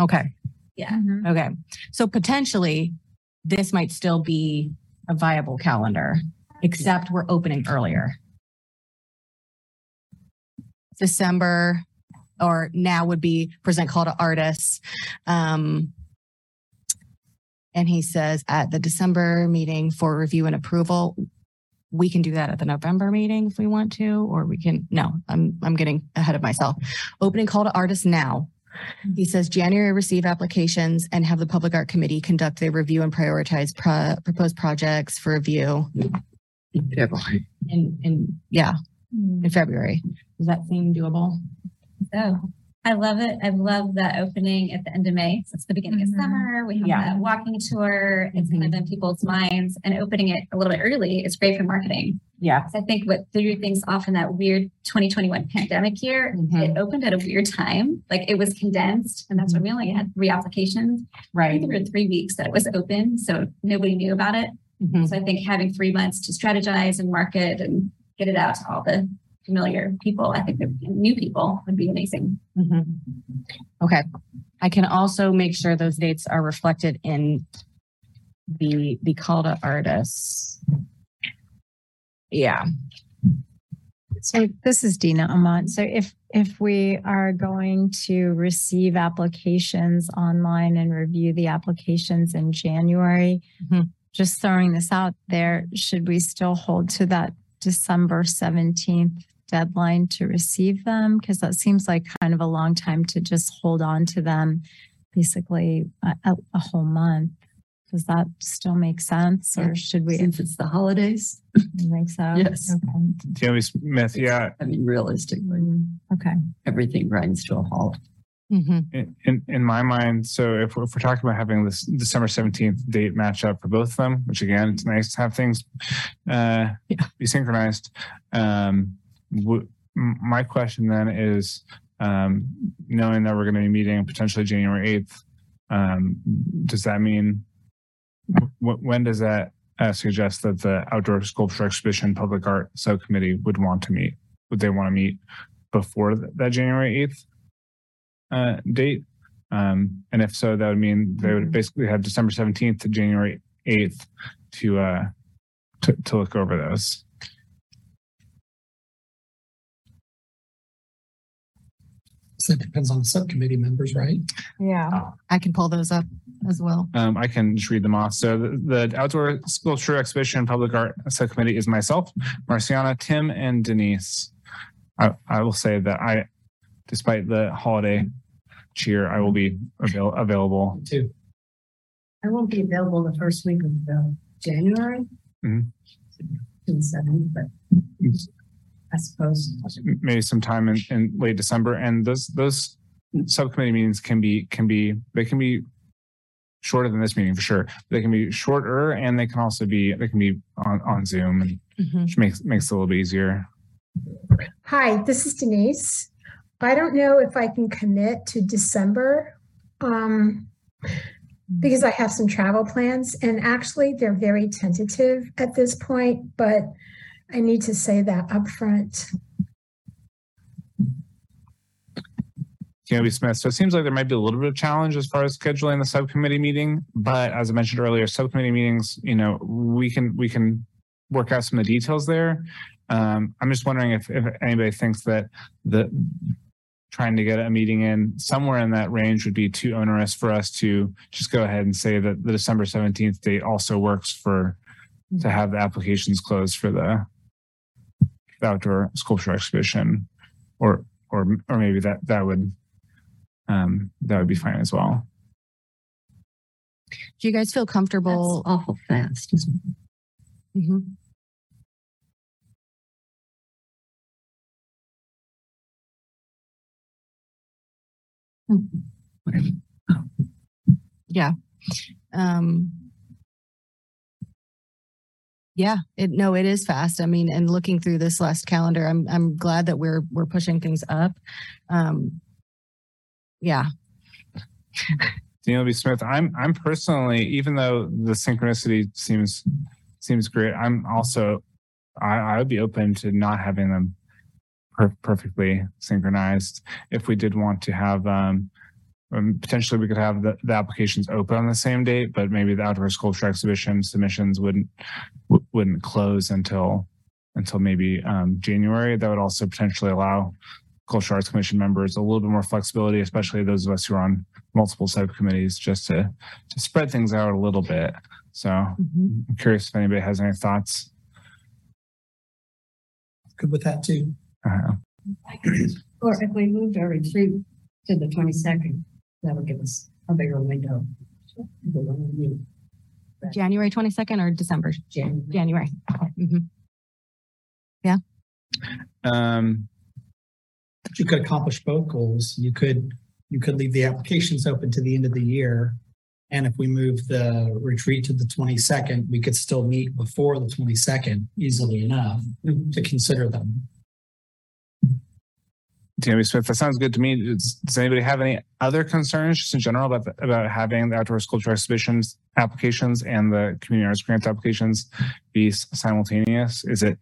Okay. Yeah. Okay. So potentially this might still be a viable calendar, except we're opening earlier. December or now would be present call to artists. Um, and he says at the December meeting for review and approval, we can do that at the November meeting if we want to, or we can, no, I'm, I'm getting ahead of myself. Opening call to artists now. He says January receive applications and have the Public Art Committee conduct their review and prioritize pro- proposed projects for review February. in, in, yeah, in February. Does that seem doable? So I love it. I love that opening at the end of May. So it's the beginning Mhm. of summer. We have Yeah. that walking tour. It's kind of in people's minds and opening it a little bit early is great for marketing. Yeah. I think what threw things off in that weird 2021 pandemic year, Mhm. it opened at a weird time. Like it was condensed and that's when we only had three applications. Right. there were three weeks that it was open. So nobody knew about it. Mhm. So I think having three months to strategize and market and get it out to all the familiar people, I think the new people would be amazing. Mhm. Okay. I can also make sure those dates are reflected in the, the call to artists. Yeah. So this is Dina Amont. So if, if we are going to receive applications online and review the applications in January, Mhm. just throwing this out there, should we still hold to that December 17th deadline to receive them? Because that seems like kind of a long time to just hold on to them, basically a, a whole month. Does that still make sense or should we Since it's the holidays. think so? Yes. Okay. Tammy Smith, yeah. I mean, realistically, Mm, Okay. everything grinds to a halt. Mhm. In, in, in my mind, so if we're, if we're talking about having this December 17th date match up for both of them, which again, it's nice to have things uh, be synchronized. Um, w- m- my question then is, um, knowing that we're going to be meeting potentially January 8th, um, does that mean, w- when does that uh, suggest that the Outdoor Sculpture Exhibition Public Art Subcommittee would want to meet? Would they want to meet before th- that January 8th? uh, date? Um, and if so, that would mean they would basically have December 17th to January 8th to, uh, to, to look over those. So it depends on the subcommittee members, right? Yeah. I can pull those up as well. Um, I can just read them off. So the, the Outdoor Sculpture Exhibition and Public Art Subcommittee is myself, Marciana, Tim, and Denise. I, I will say that I, despite the holiday cheer, I will be avail- available. Too. I won't be available the first week of uh, January. Mhm. To the seventh, but I suppose. maybe sometime in, in late December. And those those subcommittee meetings can be can be they can be shorter than this meeting for sure. They can be shorter and they can also be they can be on, on Zoom and Mhm. which makes makes it a little bit easier. Hi, this is Denise. I don't know if I can commit to December um, because I have some travel plans, and actually they're very tentative at this point. But I need to say that upfront. Canby Smith. So it seems like there might be a little bit of challenge as far as scheduling the subcommittee meeting. But as I mentioned earlier, subcommittee meetings, you know, we can we can work out some of the details there. Um, I'm just wondering if, if anybody thinks that the trying to get a meeting in somewhere in that range would be too onerous for us to just go ahead and say that the December 17th date also works for to have the applications closed for the, the outdoor sculpture exhibition or or or maybe that that would um that would be fine as well. Do you guys feel That's comfortable? awful fast. isn't it? Mhm. Yeah. Um, yeah, it, no, it is fast. I mean, and looking through this last calendar, I'm, I'm glad that we're, we're pushing things up. Um, yeah, *laughs* Daniel B. Smith, I'm I'm personally, even though the synchronicity seems seems great, I'm also I, I would be open to not having them per- perfectly synchronized. If we did want to have um, um potentially we could have the, the applications open on the same date, but maybe the outdoor sculpture exhibition submissions wouldn't wouldn't close until until maybe um, January. That would also potentially allow Cultural Arts Commission members a little bit more flexibility, especially those of us who are on multiple subcommittees, just to to spread things out a little bit. So I'm curious if anybody has any thoughts. Good with that too. Uh-huh. Or if we moved our retreat to the twenty-second, that would give us a bigger window. The one we need, January 22nd or December? January. January. Mhm. um, you could accomplish both goals. You could, you could leave the applications open to the end of the year. And if we move the retreat to the twenty-second, we could still meet before the twenty-second easily enough to consider them. Tammy Smith, that sounds good to me. Does, does anybody have any other concerns just in general about the, about having the outdoor sculpture exhibitions applications and the community arts grant applications be simultaneous? Is it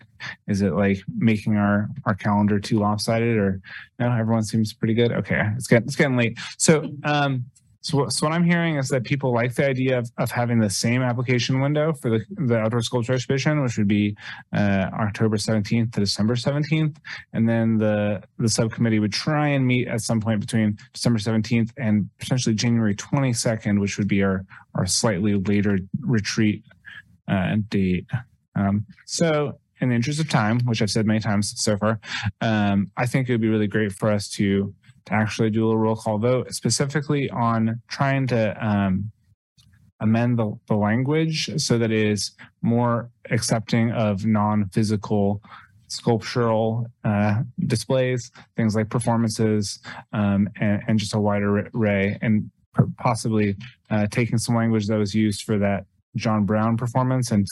is it like making our our calendar too lopsided or no? Everyone seems pretty good. Okay, it's getting it's getting late. So um. So, what- so what I'm hearing is that people like the idea of, of having the same application window for the, the outdoor sculpture exhibition, which would be uh, October 17th to December 17th and then the the subcommittee would try and meet at some point between December 17th and potentially January 22nd, which would be our our slightly later retreat uh, date. Um, so, in the interest of time, which I've said many times so far, um, I think it would be really great for us to to actually do a roll call vote, specifically on trying to um, amend the, the language so that it is more accepting of non-physical sculptural uh, displays, things like performances, um, and, and just a wider array, and possibly uh, taking some language that was used for that John Brown performance and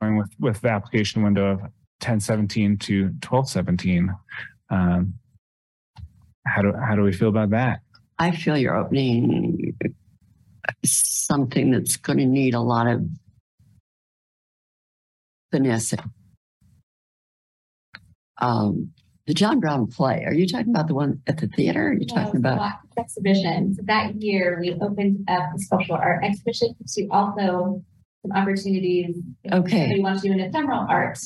going with with the application window of 1017 to 1217. Um, how do how do we feel about that? I feel you're opening something that's going to need a lot of finesse. Um, the John Brown play. Are you talking about the one at the theater? Are you talking about? Black exhibition. So that year we opened up the sculptural art exhibition to also some opportunities. Okay. We want to do an ephemeral art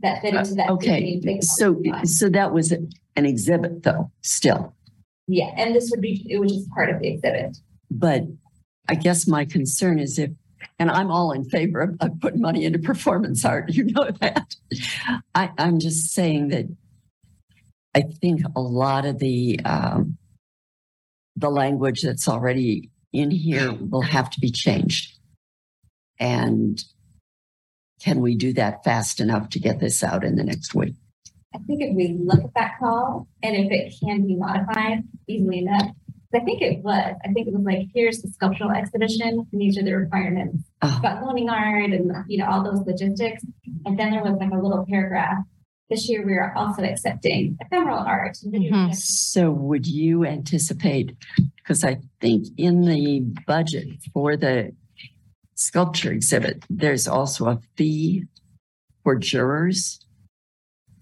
that fit into that. Okay, theme, they can so so that was an exhibit though, still. Yeah, and this would be, it was just part of the exhibit. But I guess my concern is if, and I'm all in favor of, of putting money into performance art, *laughs* you know that. I, I'm just saying that I think a lot of the um, the language that's already in here will have to be changed. And can we do that fast enough to get this out in the next week? I think if we look at that call and if it can be modified easily enough, I think it was, I think it was like, here's the sculptural exhibition, and these are the requirements. Oh. About loaning art and, you know, all those logistics. And then there was like a little paragraph. This year, we are also accepting ephemeral art. and video Mhm. So would you anticipate, because I think in the budget for the sculpture exhibit, there's also a fee for jurors.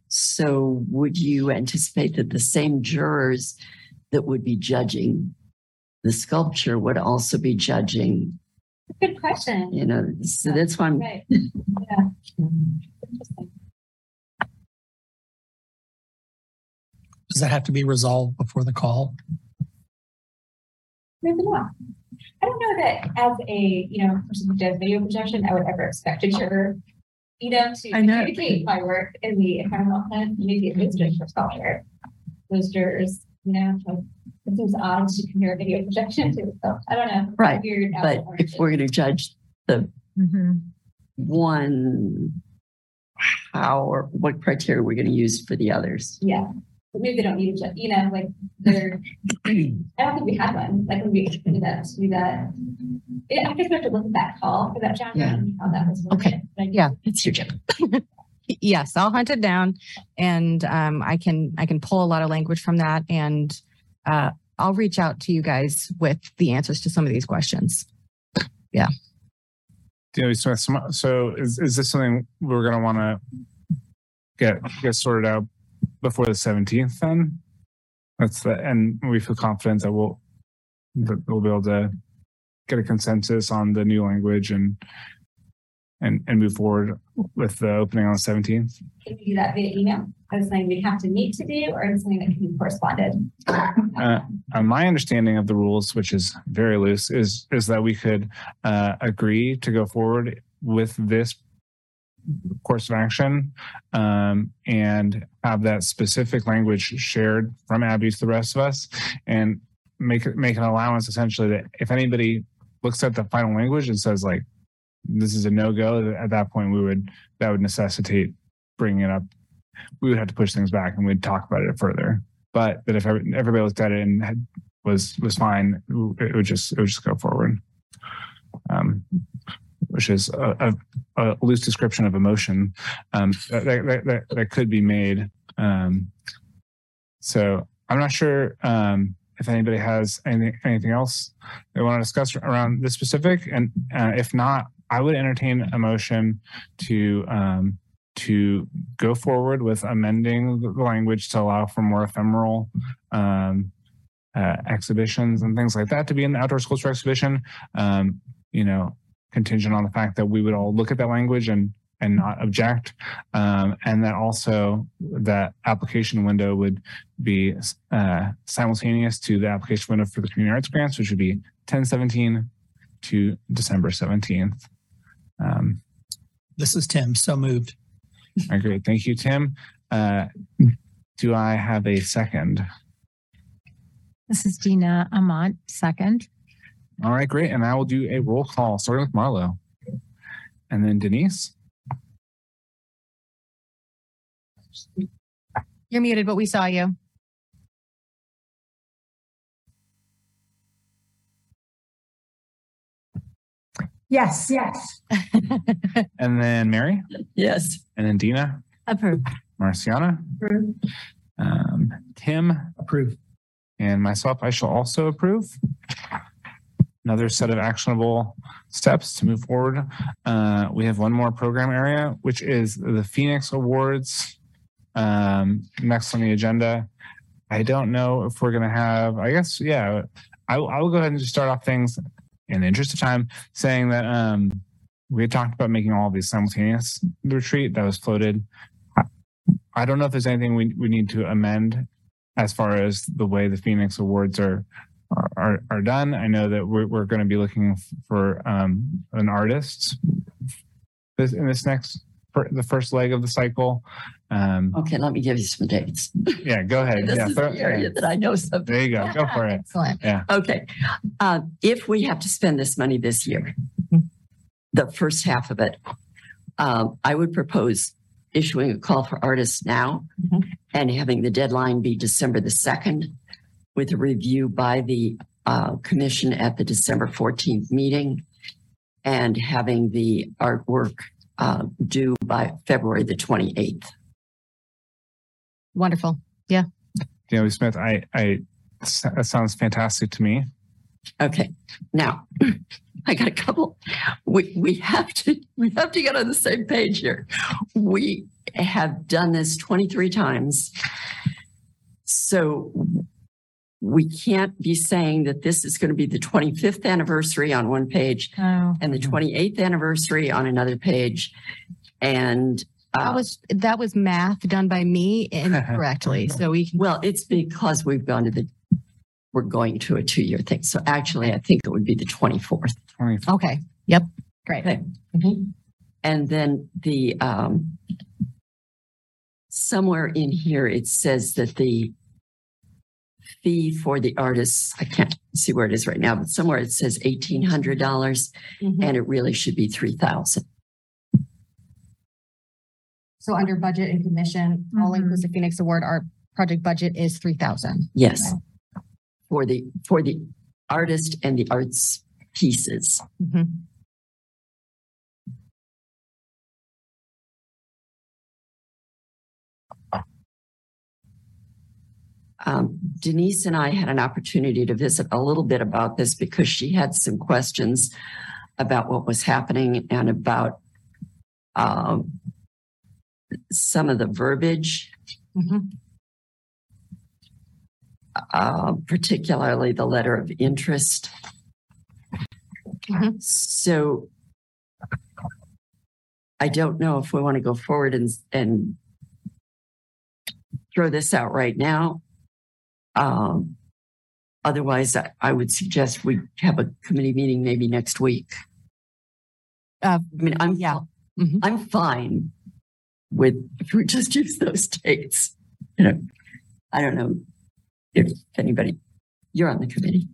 So, would you anticipate that the same jurors that would be judging the sculpture would also be judging? Good question. You know, so that's why I'm. Right. Yeah. Does that have to be resolved before the call? Maybe not. I don't know that as a, you know, person who does video projection, I would ever expect a juror, you know, to I know. communicate my work in the environmental plan, maybe it is just for sculpture. Those jurors, you know, like, it seems odd to compare video projection to, so I don't know. Right, Weird. But if we're going to judge the Mhm. one, how or what criteria we're going to use for the others? Yeah, but maybe they don't need to, you know, like they're, I don't think we had one, like when we do that, do that. Yeah, I guess we have to look at that call for that genre Yeah. how that was. Okay. but Yeah. It's your job. *laughs* Yes, I'll hunt it down and um, I can I can pull a lot of language from that and uh, I'll reach out to you guys with the answers to some of these questions. DOE Smith, some- so is, is this something we're gonna wanna get, get sorted out before the seventeenth then? That's the, and we feel confident that we'll, that we'll be able to get a consensus on the new language and and, and move forward with the opening on the seventeenth. Can we do that via email? It something we have to meet to do, or is something that can be corresponded? Uh, uh, my understanding of the rules, which is very loose, is is that we could uh, agree to go forward with this course of action um, and have that specific language shared from Abby to the rest of us, and make make an allowance essentially that if anybody looks at the final language and says like this is a no go, at that point we would that would necessitate bringing it up. We would have to push things back and we'd talk about it further but that if everybody looked at it and had, was was fine, it would just it would just go forward. Um, which is a, a, a loose description of emotion um, that, that, that, that could be made. Um, so I'm not sure um, if anybody has anything anything else they want to discuss around this specific, and uh, if not, I would entertain a motion to um, to go forward with amending the language to allow for more ephemeral um, uh, exhibitions and things like that to be in the outdoor sculpture exhibition. Um, you know, contingent on the fact that we would all look at that language and and not object, um, and that also that application window would be uh, simultaneous to the application window for the community arts grants, which would be 1017 to December 17th. Um, This is Tim, so moved. *laughs* all right, great. Thank you, Tim. Uh, do I have a second? This is Dina Amont, second. All right, great. And I will do a roll call, starting with Marlo. And then Denise. You're muted, but we saw you. Yes, yes. *laughs* And then Mary. Yes. And then Dina. Approved. Marciana. Um, Tim. Approved. And myself, I shall also approve. Another set of actionable steps to move forward. Uh, we have one more program area, which is the Phoenix Awards. Um, next on the agenda. I don't know if we're gonna have, I guess, yeah, I, I will go ahead and just start off things in the interest of time, saying that, um, we had talked about making all these simultaneous retreat that was floated. I- I don't know if there's anything we, we need to amend as far as the way the Phoenix Awards are are are, are done. I know that we're we're going to be looking for um, an artist this in this next the first leg of the cycle. Um, Okay, let me give you some dates. yeah, go ahead. *laughs* This yeah, is throw- the area that I know something. there you go. Go for it. Excellent. Yeah. Okay. Uh, if we have to spend this money this year, the first half of it, um, I would propose issuing a call for artists now Mhm. and having the deadline be December the 2nd with a review by the uh, commission at the December 14th meeting and having the artwork uh, due by February the 28th. Wonderful. Daly Smith, I I that sounds fantastic to me. Okay, now *clears throat* I got a couple. We we have to we have to get on the same page here. We have done this 23 times. So we can't be saying that this is going to be the 25th anniversary on one page Oh, and the 28th anniversary on another page. And That Uh, was, that was math done by me incorrectly. *laughs* So we can, Well, it's because we've gone to the, we're going to a two-year thing. So actually, I think it would be the 24th. okay. Yep. Great. Okay. And then the, um, somewhere in here, it says that the fee for the artists, I can't see where it is right now, but somewhere it says eighteen hundred dollars Mhm. and it really should be three thousand. So under budget and commission, all inclusive Phoenix Award, our project budget is three thousand. Yes. For the, for the artist and the arts pieces. Um, Denise and I had an opportunity to visit a little bit about this because she had some questions about what was happening and about um, some of the verbiage, uh, particularly the letter of interest. So I don't know if we want to go forward and, and throw this out right now. Um, otherwise, I, I would suggest we have a committee meeting maybe next week. Uh, I mean, I'm, yeah. I'm fine with, if we just use those dates. You know, I don't know if anybody, you're on the committee.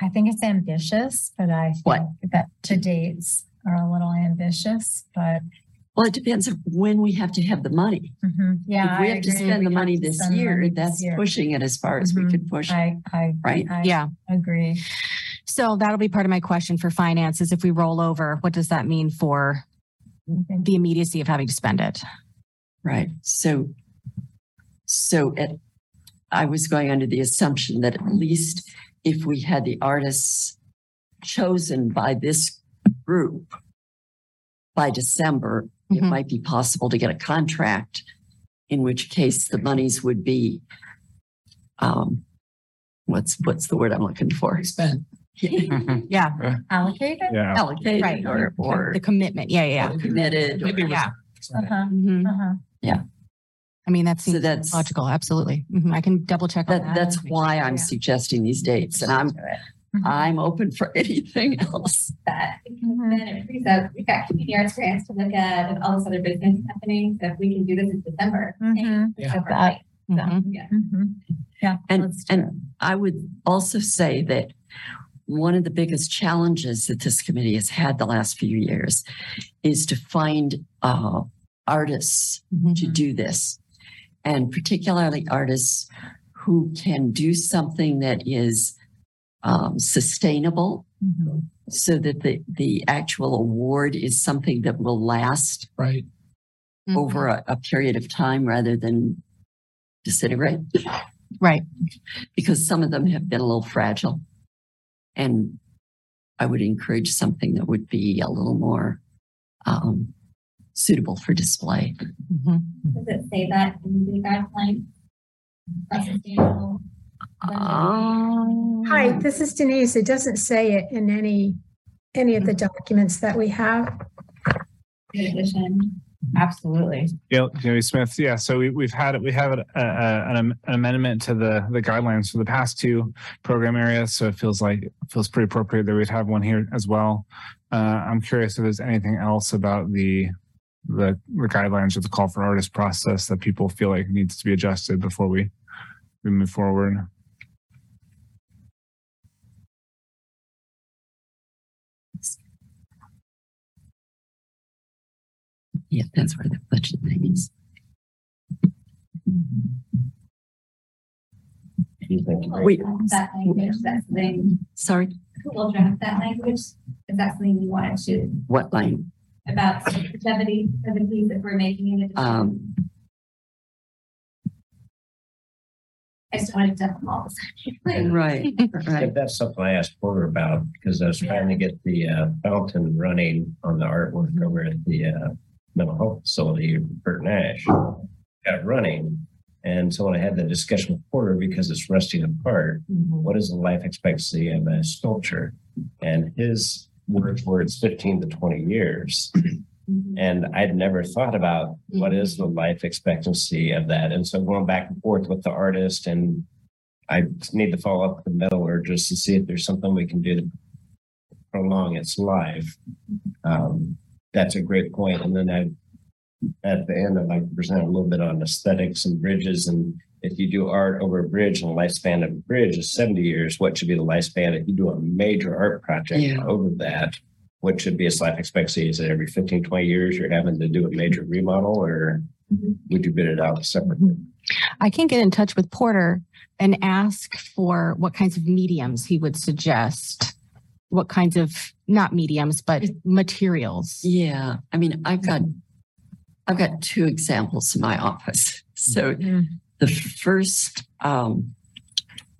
I think it's ambitious, but I What? think that to dates are a little ambitious, but Well, it depends on when we have to have the money. mhm, yeah. If we I have to agree. spend the money this year, money this that's year. pushing it as far as we Mhm. could push, it, I, I, right? I Yeah. agree. So that'll be part of my question for finances. If we roll over, what does that mean for the immediacy of having to spend it? Right. So, so it, I was going under the assumption that at least if we had the artists chosen by this group by December, it Mhm. might be possible to get a contract, in which case the monies would be, um, what's, what's the word I'm looking for? Spent. *laughs* Yeah, Allocated? Yeah. Allocated right. or, or The commitment. Yeah, yeah, or committed. or- Maybe it was- yeah. Uh-huh, Mhm. uh-huh. I mean, that So seems that's, logical. Absolutely. Mhm. I can double check on that, that. that's why sure. I'm Yeah. suggesting these dates and I'm, Mhm. I'm open for *laughs* anything else. that because then it frees up, we've got community arts grants to look at and all this other business happening. So if we can do this in December. Mhm. it's so That- perfect. Mhm. Yeah. Mhm. Yeah. And, let's do it. and I would also say that one of the biggest challenges that this committee has had the last few years is to find uh, artists Mhm. to do this. And particularly artists who can do something that is um, sustainable Mhm. so that the, the actual award is something that will last Right. Mhm. over a, a period of time rather than disintegrate. Right. because some of them have been a little fragile. And I would encourage something that would be a little more um, suitable for display. Mhm. Does it say that in the guidelines? Sustainable. Um, Hi, this is Denise. It doesn't say it in any, any of the documents that we have. In addition. Absolutely. Yeah, Jamie Smith. Yeah. So we, we've had, we have a, a, an an amendment to the, the guidelines for the past two program areas. So it feels like, it feels pretty appropriate that we'd have one here as well. Uh, I'm curious if there's anything else about the, the, the guidelines or the call for artist process that people feel like needs to be adjusted before we, we move forward. Yeah, that's where the budget thing is. Do you think? Wait, That language, that's something, sorry, who will draft that language? Is that something you wanted to, what line? about longevity for the piece that we're making in addition? Um, I just wanted to all this. *laughs* right, Yeah, right. That's something I asked Porter about because I was trying to get the uh, fountain running on the artwork over at the uh, mental health facility, Bert Nash. Got running. And so when I had the discussion with Porter, because it's rusting apart, mm-hmm. what is the life expectancy of a sculpture? And his words were it's 15 to 20 years. Mm-hmm. And I'd never thought about what is the mm-hmm. life expectancy of that. And so going back and forth with the artist and I need to follow up with the metallurgist to see if there's something we can do to prolong its life. Um, that's a great point. And then I, at the end, I'd like to present a little bit on aesthetics and bridges. And if you do art over a bridge and the lifespan of a bridge is 70 years, what should be the lifespan if you do a major art project Yeah. over that? What should be its life expectancy? Is it every 15, 20 years you're having to do a major remodel or mm-hmm. would you bid it out separately? Mm-hmm. I can get in touch with Porter and ask for what kinds of mediums he would suggest. What kinds of, not mediums, but materials. Yeah, I mean, I've got, I've got two examples in my office. So the first, um,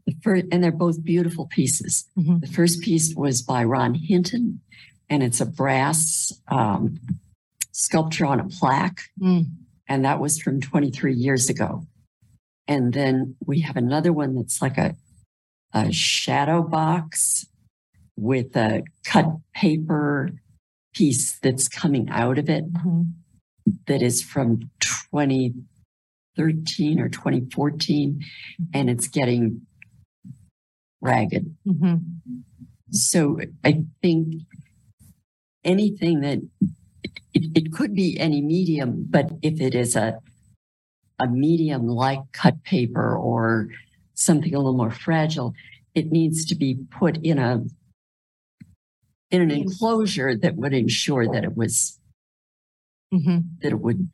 the first, and they're both beautiful pieces. Mhm. The first piece was by Ron Hinton, and it's a brass um, sculpture on a plaque, Mm. and that was from 23 years ago. And then we have another one that's like a a shadow box with a cut paper piece that's coming out of it Mhm. that is from 2013 or 2014 and it's getting ragged. Mhm. So I think anything that it, it could be any medium, but if it is a a medium like cut paper or something a little more fragile, it needs to be put in a in an enclosure that would ensure that it was Mhm. that it would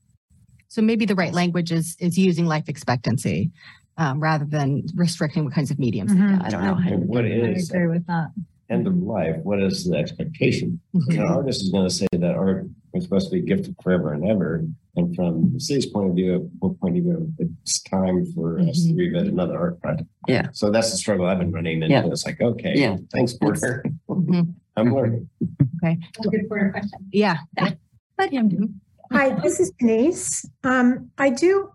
So maybe the right language is, is using life expectancy um, rather than restricting what kinds of mediums. Mhm. I don't know how to And what I is agree with that. end of life? What is the expectation? Mhm. An artist is going to say that art is supposed to be gifted forever and ever. And from the city's point of view, what point of view, it's time for us to revisit another art project. Yeah. So that's the struggle I've been running into. Yeah. It's like, okay, Yeah. thanks, Porter. Mhm. I'm learning. That's a good for a question. Yeah. Let him do. Hi, this is Denise. Um, I do,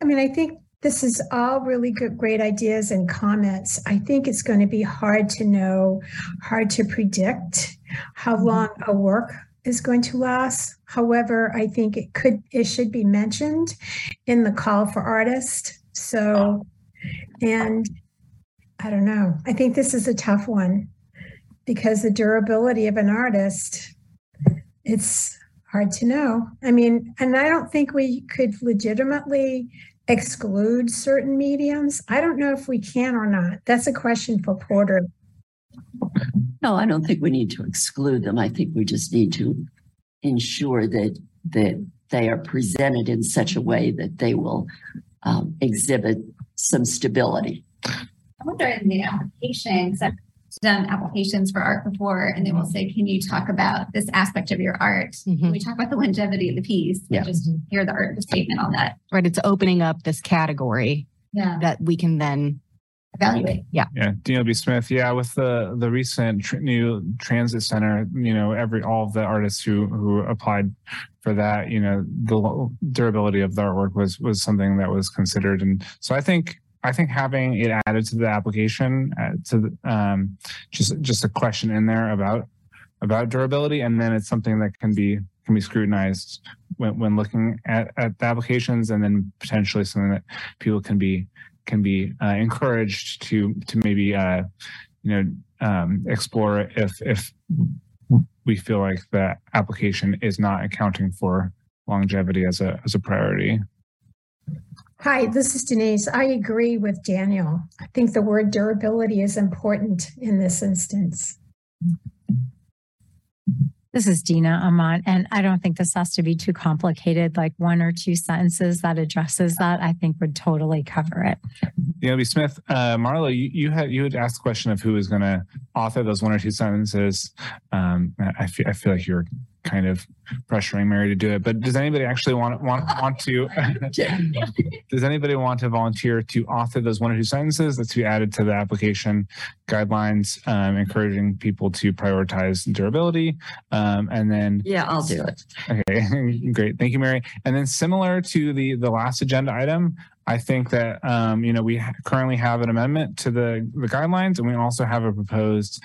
I mean, I think this is all really good, great ideas and comments. I think it's going to be hard to know, hard to predict how long a work is going to last. However, I think it could, it should be mentioned in the call for artists. So, and I don't know, I think this is a tough one because the durability of an artist, it's hard to know. I mean, and I don't think we could legitimately exclude certain mediums. I don't know if we can or not. That's a question for Porter. No, I don't think we need to exclude them. I think we just need to ensure that that they are presented in such a way that they will um, exhibit some stability. I wonder in the application, because I've done applications for art before, and they will say, can you talk about this aspect of your art? Mhm. Can we talk about the longevity of the piece? Yeah. Just hear the art statement on that. Right. It's opening up this category Yeah. that we can then, Evaluate. Yeah, Yeah. Daniel B. Smith. Yeah, with the the recent tr- new transit center, you know, every all of the artists who who applied for that, you know, the durability of the artwork was was something that was considered, and so I think I think having it added to the application uh, to the, um, just just a question in there about about durability, and then it's something that can be can be scrutinized when when looking at at the applications, and then potentially something that people can be can be uh, encouraged to to maybe uh, you know um, explore if if we feel like the application is not accounting for longevity as a as a priority. Hi, this is Denise. I agree with Daniel. I think the word durability is important in this instance. This is Dina Amont, and I don't think this has to be too complicated. Like one or two sentences that addresses that, I think would totally cover it. Daniel B. Smith, uh, Marlo, you, you had you had asked the question of who is going to author those one or two sentences. Um, I feel I feel like you're kind of pressuring Mary to do it, but does anybody actually want want want to? *laughs* does anybody want to volunteer to author those one or two sentences that's to be added to the application guidelines, um, encouraging people to prioritize durability, um, and then Yeah, I'll do it. Okay, *laughs* great. Thank you, Mary. And then similar to the the last agenda item, I think that um, you know we ha- currently have an amendment to the the guidelines, and we also have a proposed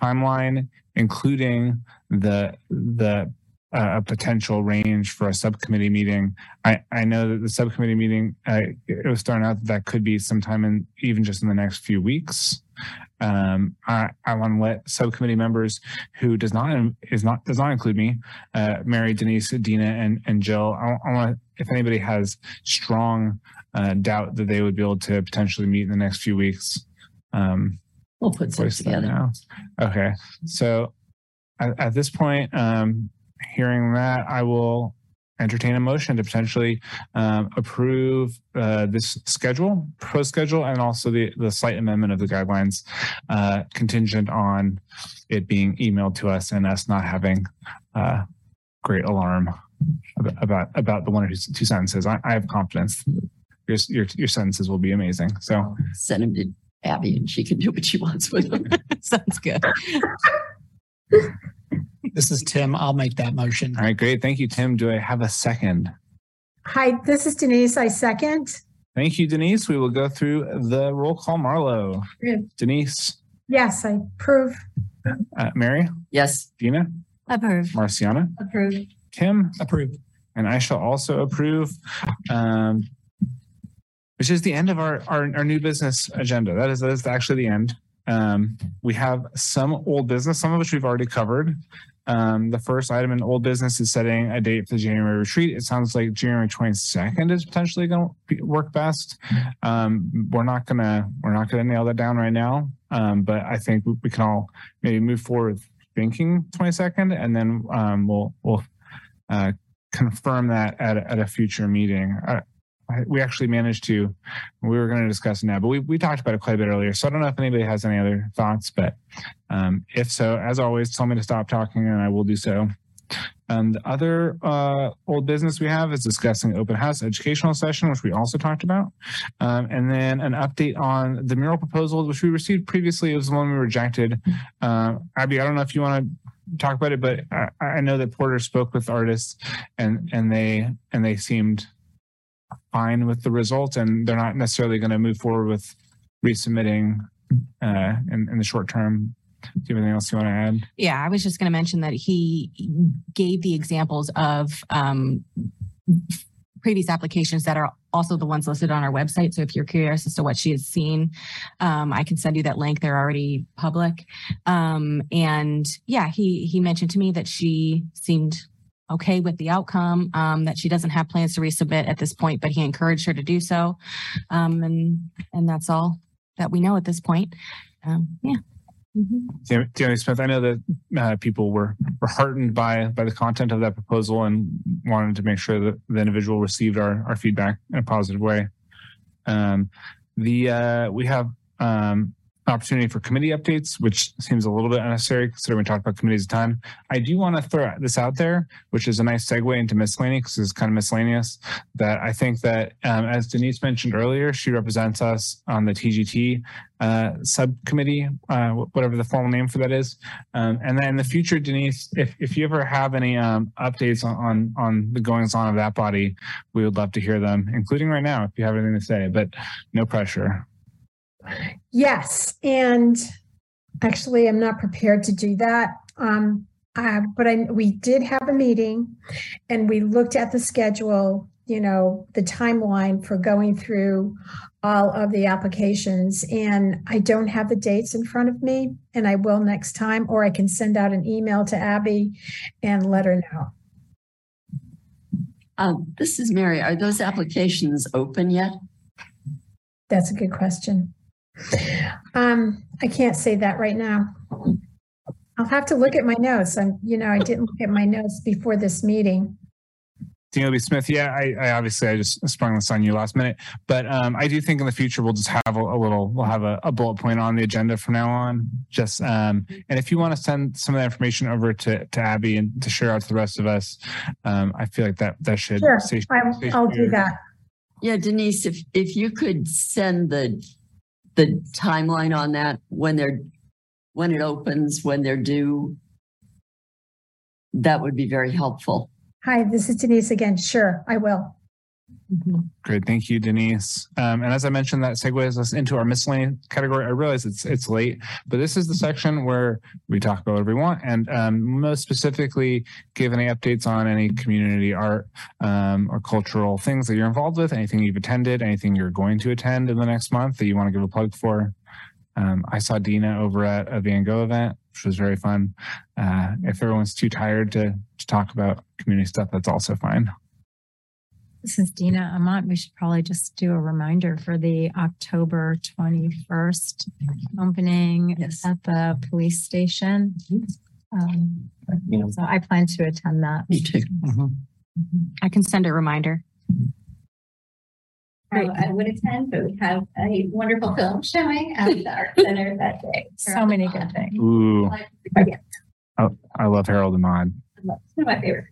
timeline, including the the a, a potential range for a subcommittee meeting. I, I know that the subcommittee meeting, uh, it was thrown out that that could be sometime in, even just in the next few weeks. Um, I, I want to let subcommittee members who does not, is not, does not include me, uh, Mary, Denise, Dina, and, and Jill. I, I want, if anybody has strong, uh, doubt that they would be able to potentially meet in the next few weeks. Um, We'll put some together. now. Okay, so at, at this point, um, hearing that, I will entertain a motion to potentially um, approve uh, this schedule, proposed schedule, and also the the slight amendment of the guidelines, uh, contingent on it being emailed to us and us not having uh, great alarm about about, about the one or two, two sentences. I, I have confidence. Your, your your sentences will be amazing. So Send them to Abby and she can do what she wants with them. *laughs* Sounds good. *laughs* This is Tim. I'll make that motion. all right, great. Thank you, Tim. Do I have a second? Hi, this is Denise. I second. Thank you, Denise. We will go through the roll call. Marlo, Good. Denise, Yes, I approve. uh, Mary, Yes, Dina, Approve. Marciana, Approve. Tim, Approved. and I shall also approve. Um, which is the end of our, our, our new business agenda. That is, that is actually the end. Um, we have some old business, some of which we've already covered. Um, the first item in old business is setting a date for the January retreat. It sounds like January 22nd is potentially going to work best. Um, we're not gonna, we're not gonna nail that down right now. Um, but I think we, we can all maybe move forward thinking 22nd and then, um, we'll, we'll, uh, confirm that at, at a future meeting. Uh, we actually managed to, we were going to discuss it now, but we, we talked about it quite a bit earlier. So I don't know if anybody has any other thoughts, but um, if so, as always, tell me to stop talking and I will do so. And the other uh, old business we have is discussing open house educational session, which we also talked about. Um, and then an update on the mural proposal, which we received previously. It was the one we rejected. Uh, Abby, I don't know if you want to talk about it, but I, I know that Porter spoke with artists and, and they, and they seemed fine with the result and they're not necessarily going to move forward with resubmitting uh, in, in the short term. Do you have anything else you want to add? Yeah, I was just going to mention that he gave the examples of um, previous applications that are also the ones listed on our website. So if you're curious as to what she has seen, um, I can send you that link. They're already public. Um, and yeah, he he mentioned to me that she seemed okay with the outcome. Um, that she doesn't have plans to resubmit at this point, but he encouraged her to do so. Um, and and that's all that we know at this point. Um, yeah. Mhm. Danny Smith, I know that uh, people were, were heartened by by the content of that proposal and wanted to make sure that the individual received our, our feedback in a positive way. Um, the uh, we have um, opportunity for committee updates, which seems a little bit unnecessary considering we talked about committees a ton. I do want to throw this out there, which is a nice segue into miscellaneous because it's kind of miscellaneous. That I think that um, as Denise mentioned earlier, she represents us on the TGT uh, subcommittee, uh, whatever the formal name for that is. Um, and then in the future, Denise, if, if you ever have any um, updates on, on on the goings on of that body, we would love to hear them, including right now if you have anything to say. But no pressure. Yes, and actually, I'm not prepared to do that. Um, uh, but I, we did have a meeting and we looked at the schedule, you know, the timeline for going through all of the applications. And I don't have the dates in front of me and I will next time, or I can send out an email to Abby and let her know. um, this is Mary. Are those applications open yet? That's a good question. Um, I can't say that right now. I'll have to look at my notes. I'm, you know, I didn't look at my notes before this meeting. Daniel B. Smith, yeah, I, I obviously I just sprung this on you last minute, but um, I do think in the future we'll just have a, a little, we'll have a, a bullet point on the agenda from now on. Just um, and if you want to send some of that information over to, to Abby and to share out to the rest of us, um, I feel like that that should. Sure, stay- I- stay I'll do that. Yeah, Denise, if, if you could send the, the timeline on that, when they're, when it opens, when they're due, that would be very helpful. Hi, this is Denise again. Sure, I will. Great, thank you, Denise. Um, and as I mentioned, that segues us into our miscellaneous category. I realize it's it's late, but this is the section where we talk about whatever we want, and um, most specifically, give any updates on any community art um, or cultural things that you're involved with, anything you've attended, anything you're going to attend in the next month that you want to give a plug for. Um, I saw Dina over at a Van Gogh event, which was very fun. Uh, if everyone's too tired to, to talk about community stuff, that's also fine. This is Dina Amont. We should probably just do a reminder for the October 21st opening Yes. at the police station. Um, You know, So I plan to attend that. Me too. I can send a reminder. So I would attend, but we have a wonderful film showing at the Art *laughs* Center that day. So many good things. Ooh, Yeah, I love Harold and Maude. It's one of my favorites.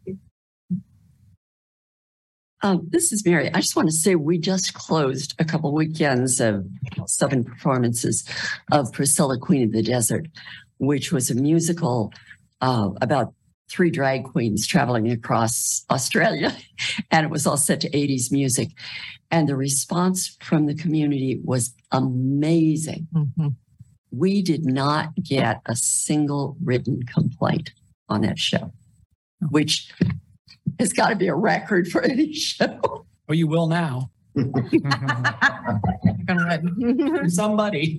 Um, this is Mary. I just want to say we just closed a couple weekends of seven performances of Priscilla, Queen of the Desert, which was a musical uh, about three drag queens traveling across Australia. *laughs* And it was all set to 80s music. And the response from the community was amazing. We did not get a single written complaint on that show, which has got to be a record for any show. oh, you will now. *laughs* Somebody.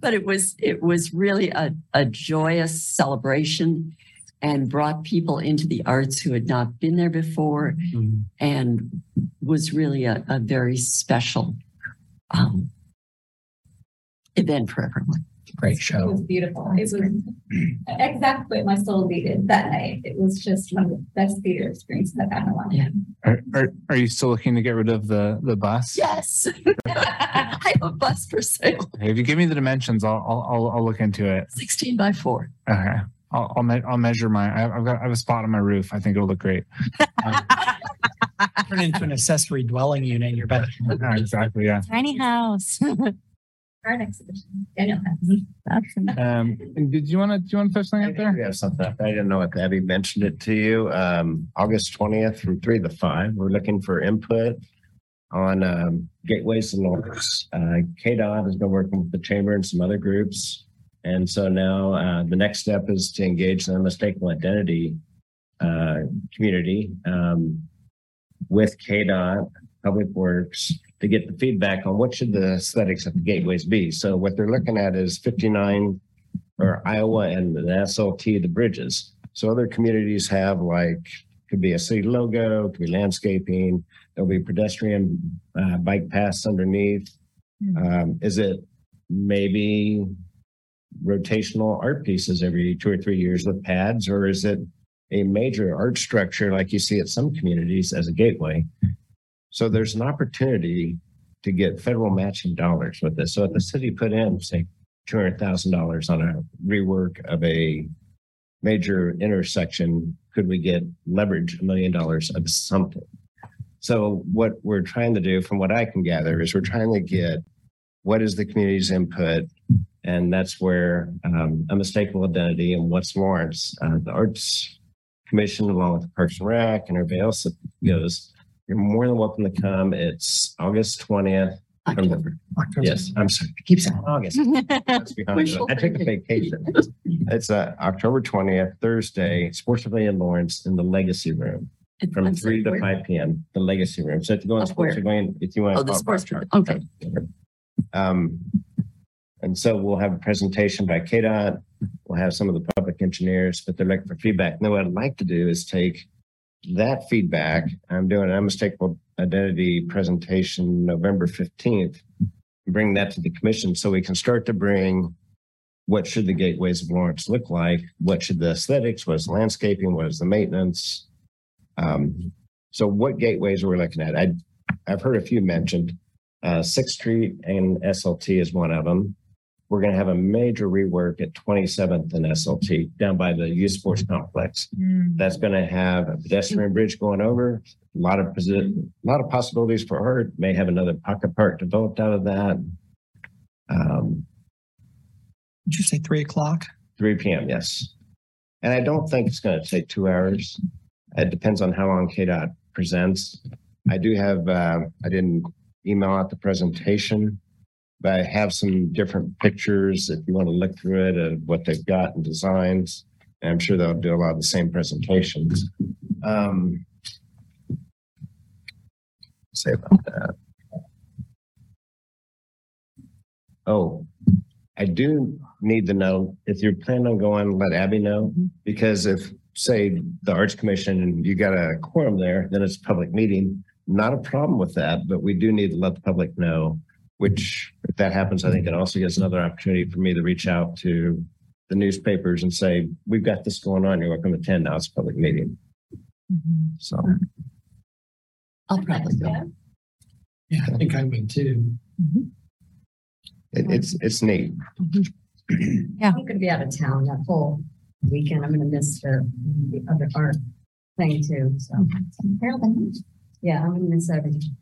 but it was it was really a, a joyous celebration and brought people into the arts who had not been there before and was really a, a very special um, event for everyone. Great show. It was beautiful. It was *clears throat* exactly what my soul needed that night. It was just one of the best theater experiences I've had in a long time. Are, are, are you still looking to get rid of the, the bus? Yes, *laughs* I have a bus for sale, Okay, If you give me the dimensions, I'll, I'll, I'll, I'll look into it. sixteen by four. Okay. I'll, I'll, me- I'll measure my, I- I've got, I have a spot on my roof. I think it'll look great. *laughs* Turn into an accessory dwelling unit in your bed. Yeah, Exactly, yeah. Tiny house. *laughs* Our exhibition, Daniel has. That's Um, and did you want to, do you want to throw something up there? We have something. I didn't know if Abby mentioned it to you. Um, August twentieth from three to five, we're looking for input on, um, gateways and locks. Uh, KDOT has been working with the chamber and some other groups. And so now, uh, the next step is to engage the unmistakable identity, uh, community, um, with KDOT, Public Works, to get the feedback on what should the aesthetics of the gateways be. So what they're looking at is fifty-nine or Iowa and the SLT, the bridges. So other communities have like, could be a city logo, could be landscaping, there'll be pedestrian uh, bike paths underneath. Um, is it maybe rotational art pieces every two or three years with pads, or is it a major art structure like you see at some communities as a gateway? So there's an opportunity to get federal matching dollars with this. So if the city put in, say, two hundred thousand dollars on a rework of a major intersection, could we get leverage a million dollars of something? So what we're trying to do, from what I can gather, is we're trying to get what is the community's input, and that's where um, unmistakable identity and what's Lawrence, uh, the Arts Commission, along with the Parks and Rec, and everybody else that goes. You're more than welcome to come. It's August twentieth. October. Yes, I'm sorry. I keep saying August. That's *laughs* behind. I took a vacation. It's uh, October twentieth, Thursday, Sports Pavilion Lawrence in the Legacy Room from I'm three sorry, to where? five PM, the Legacy Room. So if you go on Of Sports? Pavilion, if you want. Oh, the sports, okay. Um, and so we'll have a presentation by KDOT. We'll have some of the public engineers, but they're looking for feedback. And then what I'd like to do is take that feedback. I'm doing an unmistakable identity presentation November fifteenth. Bring that to the commission so we can start to bring what should the gateways of Lawrence look like? What should the aesthetics? What is the landscaping? What is the maintenance? Um, so what gateways are we looking at? I, I've heard a few mentioned. Uh, Sixth Street and SLT is one of them. We're going to have a major rework at 27th and SLT down by the youth sports complex. That's going to have a pedestrian bridge going over. A lot of a lot of possibilities for art. May have another pocket park developed out of that. Um, Did you say three o'clock? 3 p.m. Yes, and I don't think it's going to take two hours. It depends on how long KDOT presents. I do have, uh, I didn't email out the presentation, I have some different pictures if you want to look through it of what they've got and designs. And I'm sure they'll do a lot of the same presentations. Um, say about that. Oh, I do need to know if you're planning on going, let Abby know, because if, say, the Arts Commission and you got a quorum there, then it's a public meeting. Not a problem with that, but we do need to let the public know, which if that happens, I think it also gives another opportunity for me to reach out to the newspapers and say, we've got this going on. You're welcome to attend. Now it's a public meeting. Mm-hmm. So. I'll probably go. Yeah, I think I would too. Mm-hmm. It, it's, it's neat. Mm-hmm. Yeah, I'm gonna be out of town that whole weekend. I'm gonna miss the, the other art thing too, so. Yeah, I'm gonna miss everything,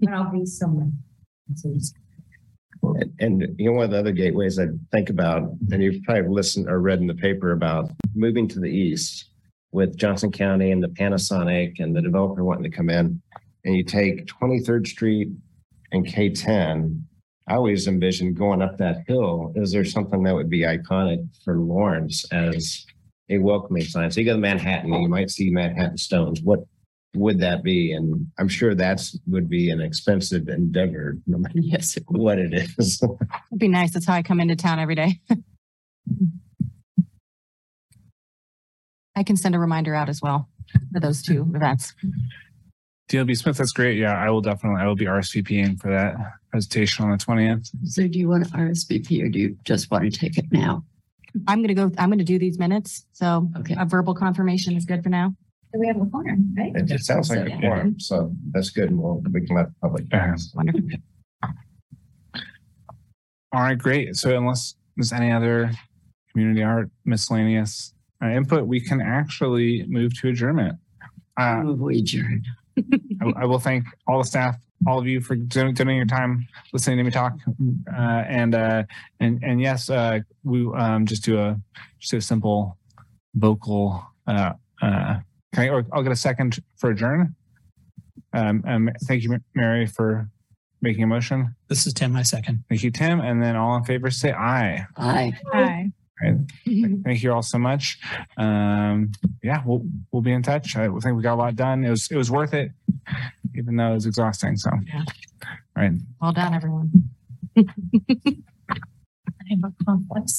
but I'll be somewhere. And- And you know, one of the other gateways I think about, and you've probably listened or read in the paper about moving to the east with Johnson County and the Panasonic and the developer wanting to come in. And you take 23rd Street and K10. I always envisioned going up that hill. Is there something that would be iconic for Lawrence as a welcoming sign? So you go to Manhattan, and you might see Manhattan stones. What would that be? And I'm sure that's would be an expensive endeavor, no matter Yes, it what it is. *laughs* It'd be nice. That's how I come into town every day. I can send a reminder out as well for those two events. Daniel B. Smith, that's great. Yeah, I will definitely, I will be RSVPing for that presentation on the twentieth. So do you want to RSVP or do you just want to take it now? I'm gonna go, I'm gonna do these minutes, so Okay. a verbal confirmation is good for now. Do we have a forum, right? It it sounds like a Yeah. quorum, so that's good. and We'll, can let the public. Wonderful. All right, great. So unless there's any other community art miscellaneous uh, input, we can actually move to adjournment. Uh, Move we adjourn. I, I will thank all the staff, all of you for don- donating your time, listening to me talk. Uh, and, uh, and, and yes, uh, we, um, just do a, just do a simple vocal, uh, uh, can I, or I'll get a second for adjourn. Um, um, thank you, Mary, for making a motion. This is Tim, my second. Thank you, Tim. And then all in favor, say aye. Aye. Hi. Thank you all so much. Um, yeah, we'll we'll be in touch. I think we got a lot done. It was it was worth it, even though it was exhausting. So, Yeah. all right. Well done, everyone. *laughs* I have a conflict.